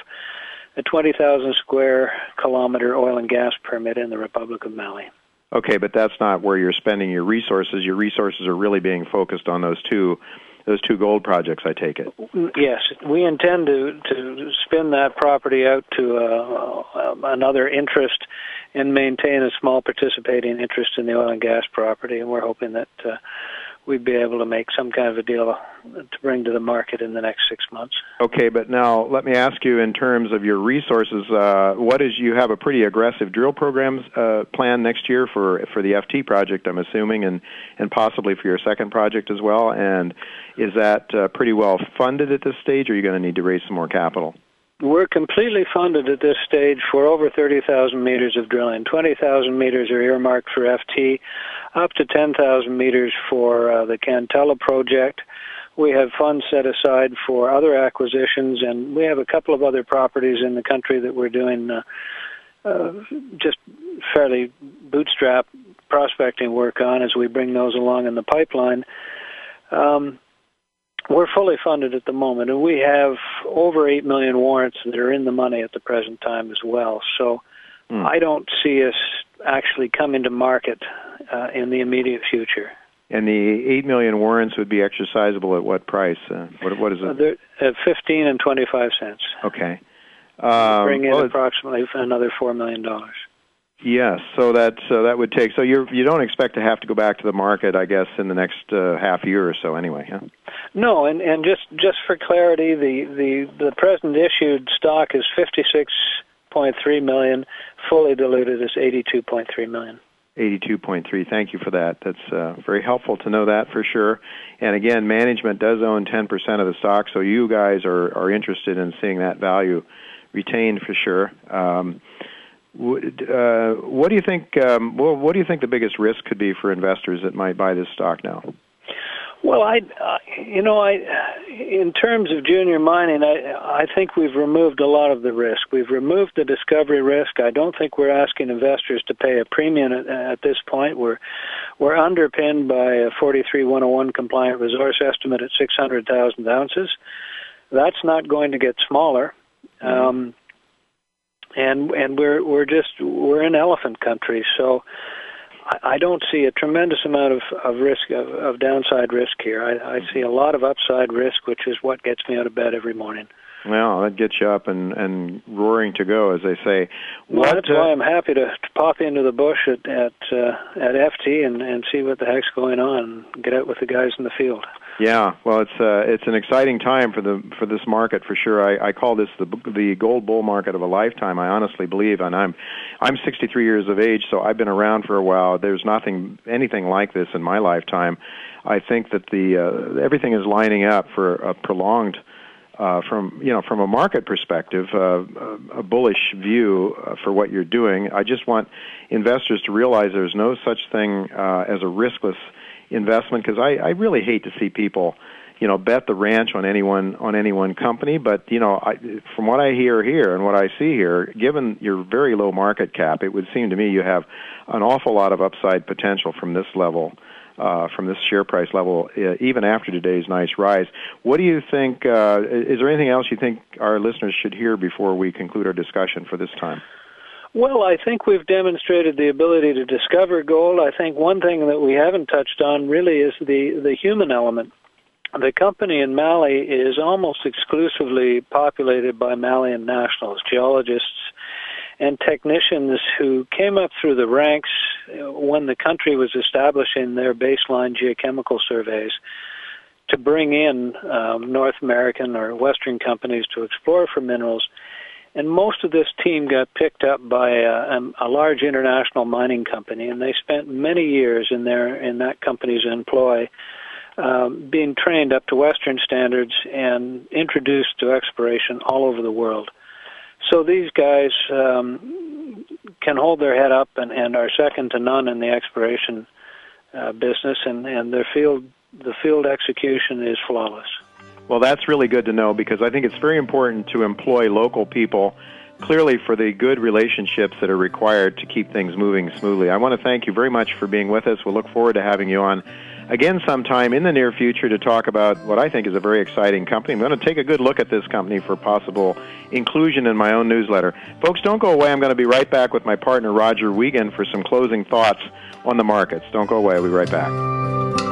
a 20,000 square kilometer oil and gas permit in the Republic of Mali. Okay, but that's not where you're spending your resources. Your resources are really being focused on those two, those two gold projects. I take it. Yes, we intend to to spin that property out to uh, uh, another interest and maintain a small participating interest in the oil and gas property, and we're hoping that uh, we'd be able to make some kind of a deal to bring to the market in the next six months. Okay, but now let me ask you in terms of your resources, uh, what is you have a pretty aggressive drill program uh, plan next year for for the FT project, I'm assuming, and and possibly for your second project as well. And is that uh, pretty well funded at this stage, or are you going to need to raise some more capital? We're completely funded at this stage for over 30,000 meters of drilling. 20,000 meters are earmarked for FT, up to 10,000 meters for uh, the Cantella project. We have funds set aside for other acquisitions, and we have a couple of other properties in the country that we're doing uh, uh, just fairly bootstrap prospecting work on as we bring those along in the pipeline. Um, we're fully funded at the moment, and we have over 8 million warrants that are in the money at the present time as well. So I don't see us actually coming to market uh, in the immediate future. And the eight million warrants would be exercisable at what price? Uh, what what is Uh, it? they're at 15 and 25 cents. Okay. Um, Bring in well, approximately another $4 million. Yes, so that so that would take. So you you don't expect to have to go back to the market, I guess, in the next uh, half year or so, anyway. Huh? No, and, and just, just for clarity, the, the, the present issued stock is 56.3 million, fully diluted is 82.3 million. 82.3. Thank you for that. That's uh, very helpful to know that for sure. And again, management does own 10% of the stock, so you guys are, are interested in seeing that value retained for sure. Um, uh, what do you think? Um, well, what do you think the biggest risk could be for investors that might buy this stock now? Well, I, uh, you know, I, in terms of junior mining, I, I think we've removed a lot of the risk. We've removed the discovery risk. I don't think we're asking investors to pay a premium at, at this point. We're, we're underpinned by a 43101 compliant resource estimate at 600,000 ounces. That's not going to get smaller. Mm-hmm. Um, and and we're we're just we're in elephant country, so I don't see a tremendous amount of, of risk of, of downside risk here. I, I see a lot of upside risk, which is what gets me out of bed every morning. Well, that gets you up and and roaring to go, as they say. What, well, that's uh, why I'm happy to, to pop into the bush at at uh, at FT and and see what the heck's going on. and Get out with the guys in the field. Yeah, well, it's uh, it's an exciting time for the for this market for sure. I, I call this the the gold bull market of a lifetime. I honestly believe, and I'm I'm 63 years of age, so I've been around for a while. There's nothing anything like this in my lifetime. I think that the uh, everything is lining up for a prolonged. Uh, from you know from a market perspective, uh, a bullish view uh, for what you're doing. I just want investors to realize there's no such thing uh, as a riskless investment because I, I really hate to see people you know bet the ranch on any one on any one company but you know I, from what I hear here and what I see here given your very low market cap it would seem to me you have an awful lot of upside potential from this level uh, from this share price level, uh, even after today's nice rise. What do you think? Uh, is there anything else you think our listeners should hear before we conclude our discussion for this time? Well, I think we've demonstrated the ability to discover gold. I think one thing that we haven't touched on really is the, the human element. The company in Mali is almost exclusively populated by Malian nationals, geologists and technicians who came up through the ranks when the country was establishing their baseline geochemical surveys to bring in um, North American or Western companies to explore for minerals and most of this team got picked up by a, a, large international mining company, and they spent many years in their in that company's employ, um, being trained up to Western standards and introduced to exploration all over the world. So these guys um, can hold their head up and, and are second to none in the exploration uh, business, and, and their field the field execution is flawless. Well, that's really good to know because I think it's very important to employ local people clearly for the good relationships that are required to keep things moving smoothly. I want to thank you very much for being with us. We'll look forward to having you on again sometime in the near future to talk about what I think is a very exciting company. I'm going to take a good look at this company for possible inclusion in my own newsletter. Folks, don't go away. I'm going to be right back with my partner Roger Wiegand for some closing thoughts on the markets. Don't go away. I'll be right back.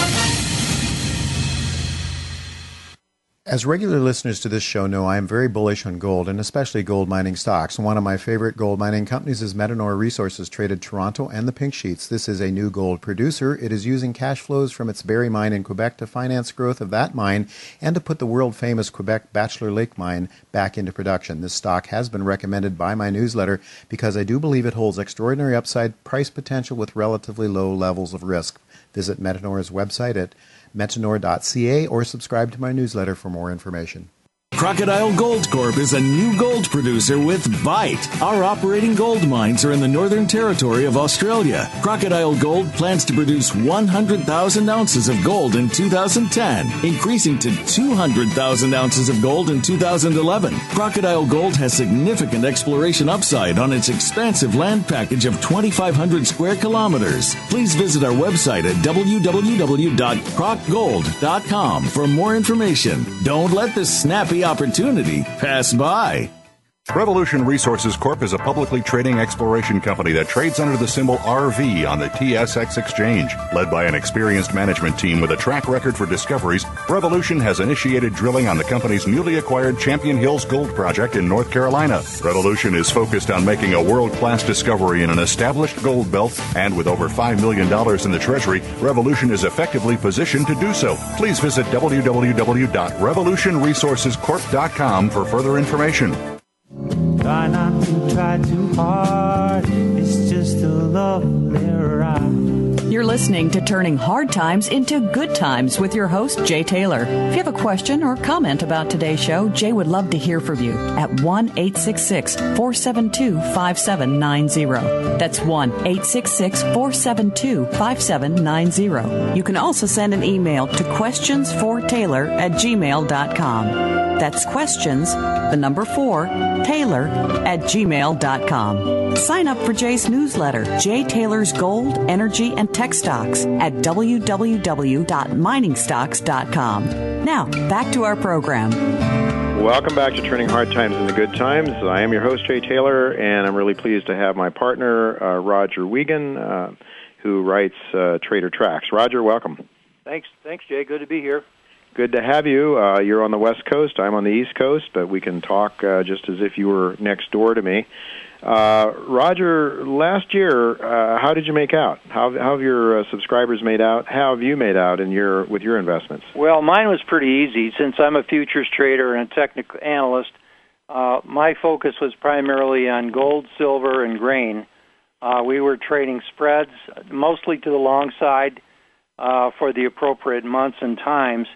As regular listeners to this show know, I am very bullish on gold and especially gold mining stocks. One of my favorite gold mining companies is Metanor Resources, traded Toronto and the Pink Sheets. This is a new gold producer. It is using cash flows from its Barry mine in Quebec to finance growth of that mine and to put the world famous Quebec Bachelor Lake mine back into production. This stock has been recommended by my newsletter because I do believe it holds extraordinary upside price potential with relatively low levels of risk. Visit Metanor's website at metanor.ca or subscribe to my newsletter for more information. Crocodile Gold Corp is a new gold producer with Bite. Our operating gold mines are in the Northern Territory of Australia. Crocodile Gold plans to produce 100,000 ounces of gold in 2010, increasing to 200,000 ounces of gold in 2011. Crocodile Gold has significant exploration upside on its expansive land package of 2,500 square kilometers. Please visit our website at www.crocgold.com for more information. Don't let this snappy opportunity pass by. Revolution Resources Corp is a publicly trading exploration company that trades under the symbol RV on the TSX exchange. Led by an experienced management team with a track record for discoveries, Revolution has initiated drilling on the company's newly acquired Champion Hills Gold Project in North Carolina. Revolution is focused on making a world class discovery in an established gold belt, and with over $5 million in the Treasury, Revolution is effectively positioned to do so. Please visit www.revolutionresourcescorp.com for further information. Try not to try too hard. It's just a lovely. You're listening to Turning Hard Times into Good Times with your host, Jay Taylor. If you have a question or comment about today's show, Jay would love to hear from you at 1 866 472 5790. That's 1 866 472 5790. You can also send an email to questionsfortaylor at gmail.com. That's questions, the number four, Taylor at gmail.com. Sign up for Jay's newsletter, Jay Taylor's Gold, Energy, and Tech Stocks at www.miningstocks.com. Now, back to our program. Welcome back to Turning Hard Times into Good Times. I am your host, Jay Taylor, and I'm really pleased to have my partner, uh, Roger Wiegand, uh, who writes uh, Trader Tracks. Roger, welcome. Thanks, thanks, Jay. Good to be here. Good to have you. Uh, you're on the West Coast. I'm on the East Coast, but we can talk uh, just as if you were next door to me. Uh, Roger, last year, uh, how did you make out? How, how have your uh, subscribers made out? How have you made out in your with your investments? Well, mine was pretty easy since I'm a futures trader and a technical analyst. Uh, my focus was primarily on gold, silver, and grain. Uh, we were trading spreads mostly to the long side uh, for the appropriate months and times.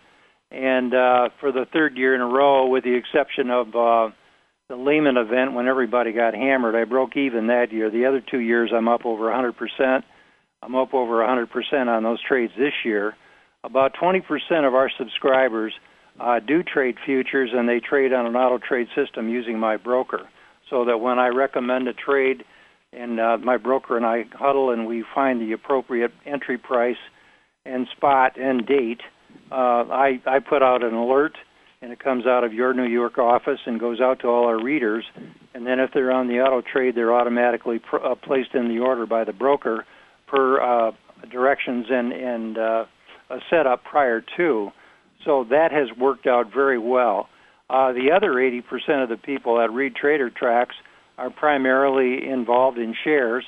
And uh, for the third year in a row, with the exception of uh, the Lehman event when everybody got hammered. I broke even that year. The other two years, I'm up over 100%. I'm up over 100% on those trades this year. About 20% of our subscribers uh, do trade futures, and they trade on an auto trade system using my broker. So that when I recommend a trade, and uh, my broker and I huddle and we find the appropriate entry price and spot and date, uh, I, I put out an alert and it comes out of your New York office and goes out to all our readers. And then if they're on the auto trade, they're automatically pr- uh, placed in the order by the broker per uh, directions and and uh, a setup prior to. So that has worked out very well. Uh, the other 80% of the people that read Trader Tracks are primarily involved in shares,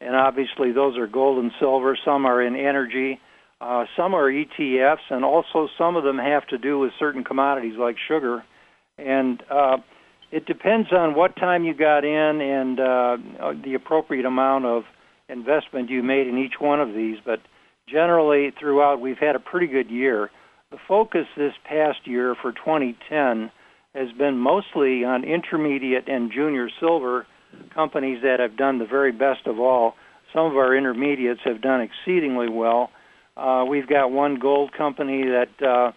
and obviously those are gold and silver. Some are in energy uh, some are ETFs, and also some of them have to do with certain commodities like sugar. And uh, it depends on what time you got in and uh, the appropriate amount of investment you made in each one of these. But generally, throughout, we've had a pretty good year. The focus this past year for 2010 has been mostly on intermediate and junior silver companies that have done the very best of all. Some of our intermediates have done exceedingly well uh, we've got one gold company that uh,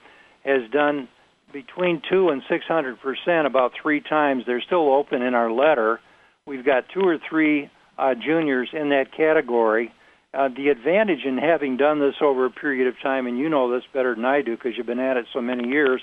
has done between two and six hundred percent about three times. They're still open in our letter. We've got two or three uh, juniors in that category. Uh, the advantage in having done this over a period of time, and you know this better than I do because you've been at it so many years,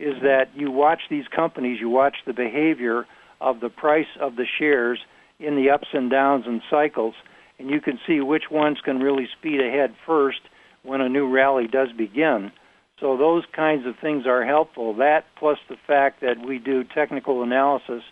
is that you watch these companies, you watch the behavior of the price of the shares in the ups and downs and cycles, and you can see which ones can really speed ahead first when a new rally does begin. So those kinds of things are helpful. That plus the fact that we do technical analysis,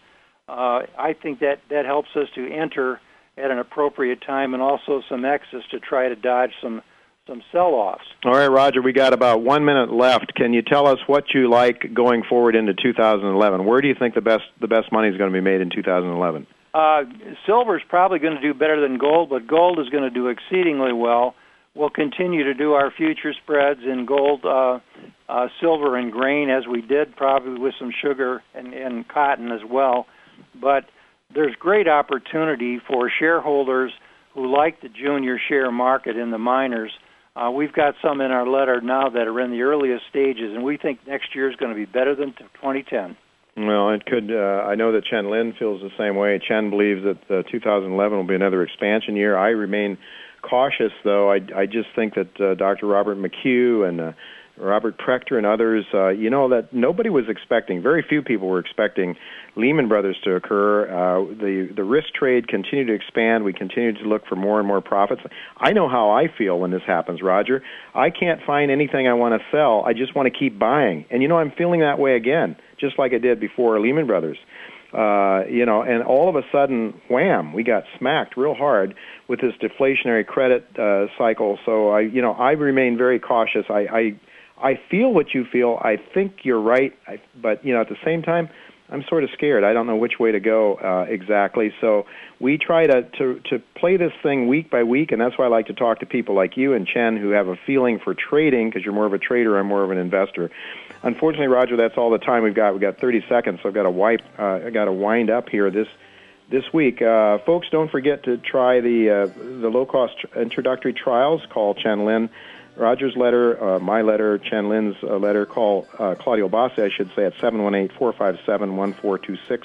uh, I think that that helps us to enter at an appropriate time and also some excess to try to dodge some some sell-offs. All right, Roger, we got about one minute left. Can you tell us what you like going forward into 2011? Where do you think the best the best money is going to be made in 2011? Uh, silver is probably going to do better than gold, but gold is going to do exceedingly well we'll continue to do our future spreads in gold, uh, uh, silver, and grain as we did, probably with some sugar and, and cotton as well. But there's great opportunity for shareholders who like the junior share market in the miners. Uh, we've got some in our letter now that are in the earliest stages, and we think next year is going to be better than 2010. Well, it could. Uh, I know that Chen Lin feels the same way. Chen believes that uh, 2011 will be another expansion year. I remain cautious, though. I, I just think that uh, Dr. Robert McHugh and uh, Robert Prechter and others, uh, you know, that nobody was expecting, very few people were expecting Lehman Brothers to occur. Uh, the, the risk trade continued to expand. We continued to look for more and more profits. I know how I feel when this happens, Roger. I can't find anything I want to sell. I just want to keep buying. And, you know, I'm feeling that way again, just like I did before Lehman Brothers. You know, and all of a sudden, wham, we got smacked real hard with this deflationary credit uh, cycle. So I, you know, I remain very cautious. I, I I feel what you feel. I think you're right, I, but you know, at the same time, I'm sort of scared. I don't know which way to go uh, exactly. So we try to, to to play this thing week by week, and that's why I like to talk to people like you and Chen who have a feeling for trading because you're more of a trader. I'm more of an investor. Unfortunately, Roger, that's all the time we've got. We've got 30 seconds, so I've got to wipe. Uh, I got to wind up here this this week. Uh, folks, don't forget to try the uh, the low cost introductory trials. Call Chen Lin Roger's letter, uh, my letter, Chen Lin's uh, letter, call uh, Claudio Bassi, I should say, at 718-457-1426,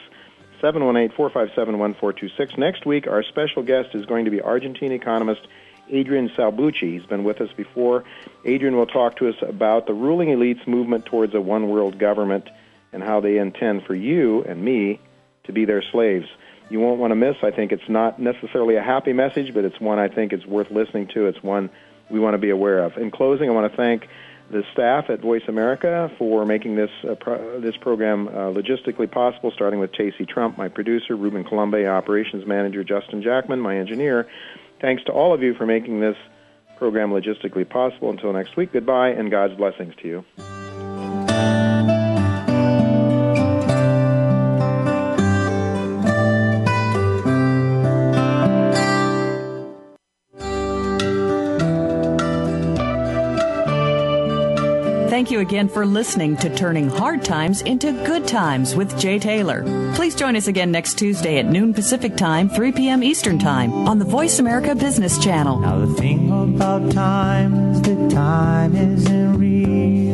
718-457-1426. Next week, our special guest is going to be Argentine economist Adrian Salbuchi. He's been with us before. Adrian will talk to us about the ruling elite's movement towards a one-world government and how they intend for you and me to be their slaves. You won't want to miss. I think it's not necessarily a happy message, but it's one I think is worth listening to. It's one we want to be aware of. In closing, I want to thank the staff at Voice America for making this uh, pro- this program uh, logistically possible, starting with Tacey Trump, my producer, Ruben Colombe, operations manager, Justin Jackman, my engineer. Thanks to all of you for making this program logistically possible. Until next week, goodbye and God's blessings to you. You again for listening to Turning Hard Times into Good Times with Jay Taylor. Please join us again next Tuesday at noon Pacific Time, 3 p.m. Eastern Time on the Voice America Business Channel. Now, the thing about time is that time isn't real.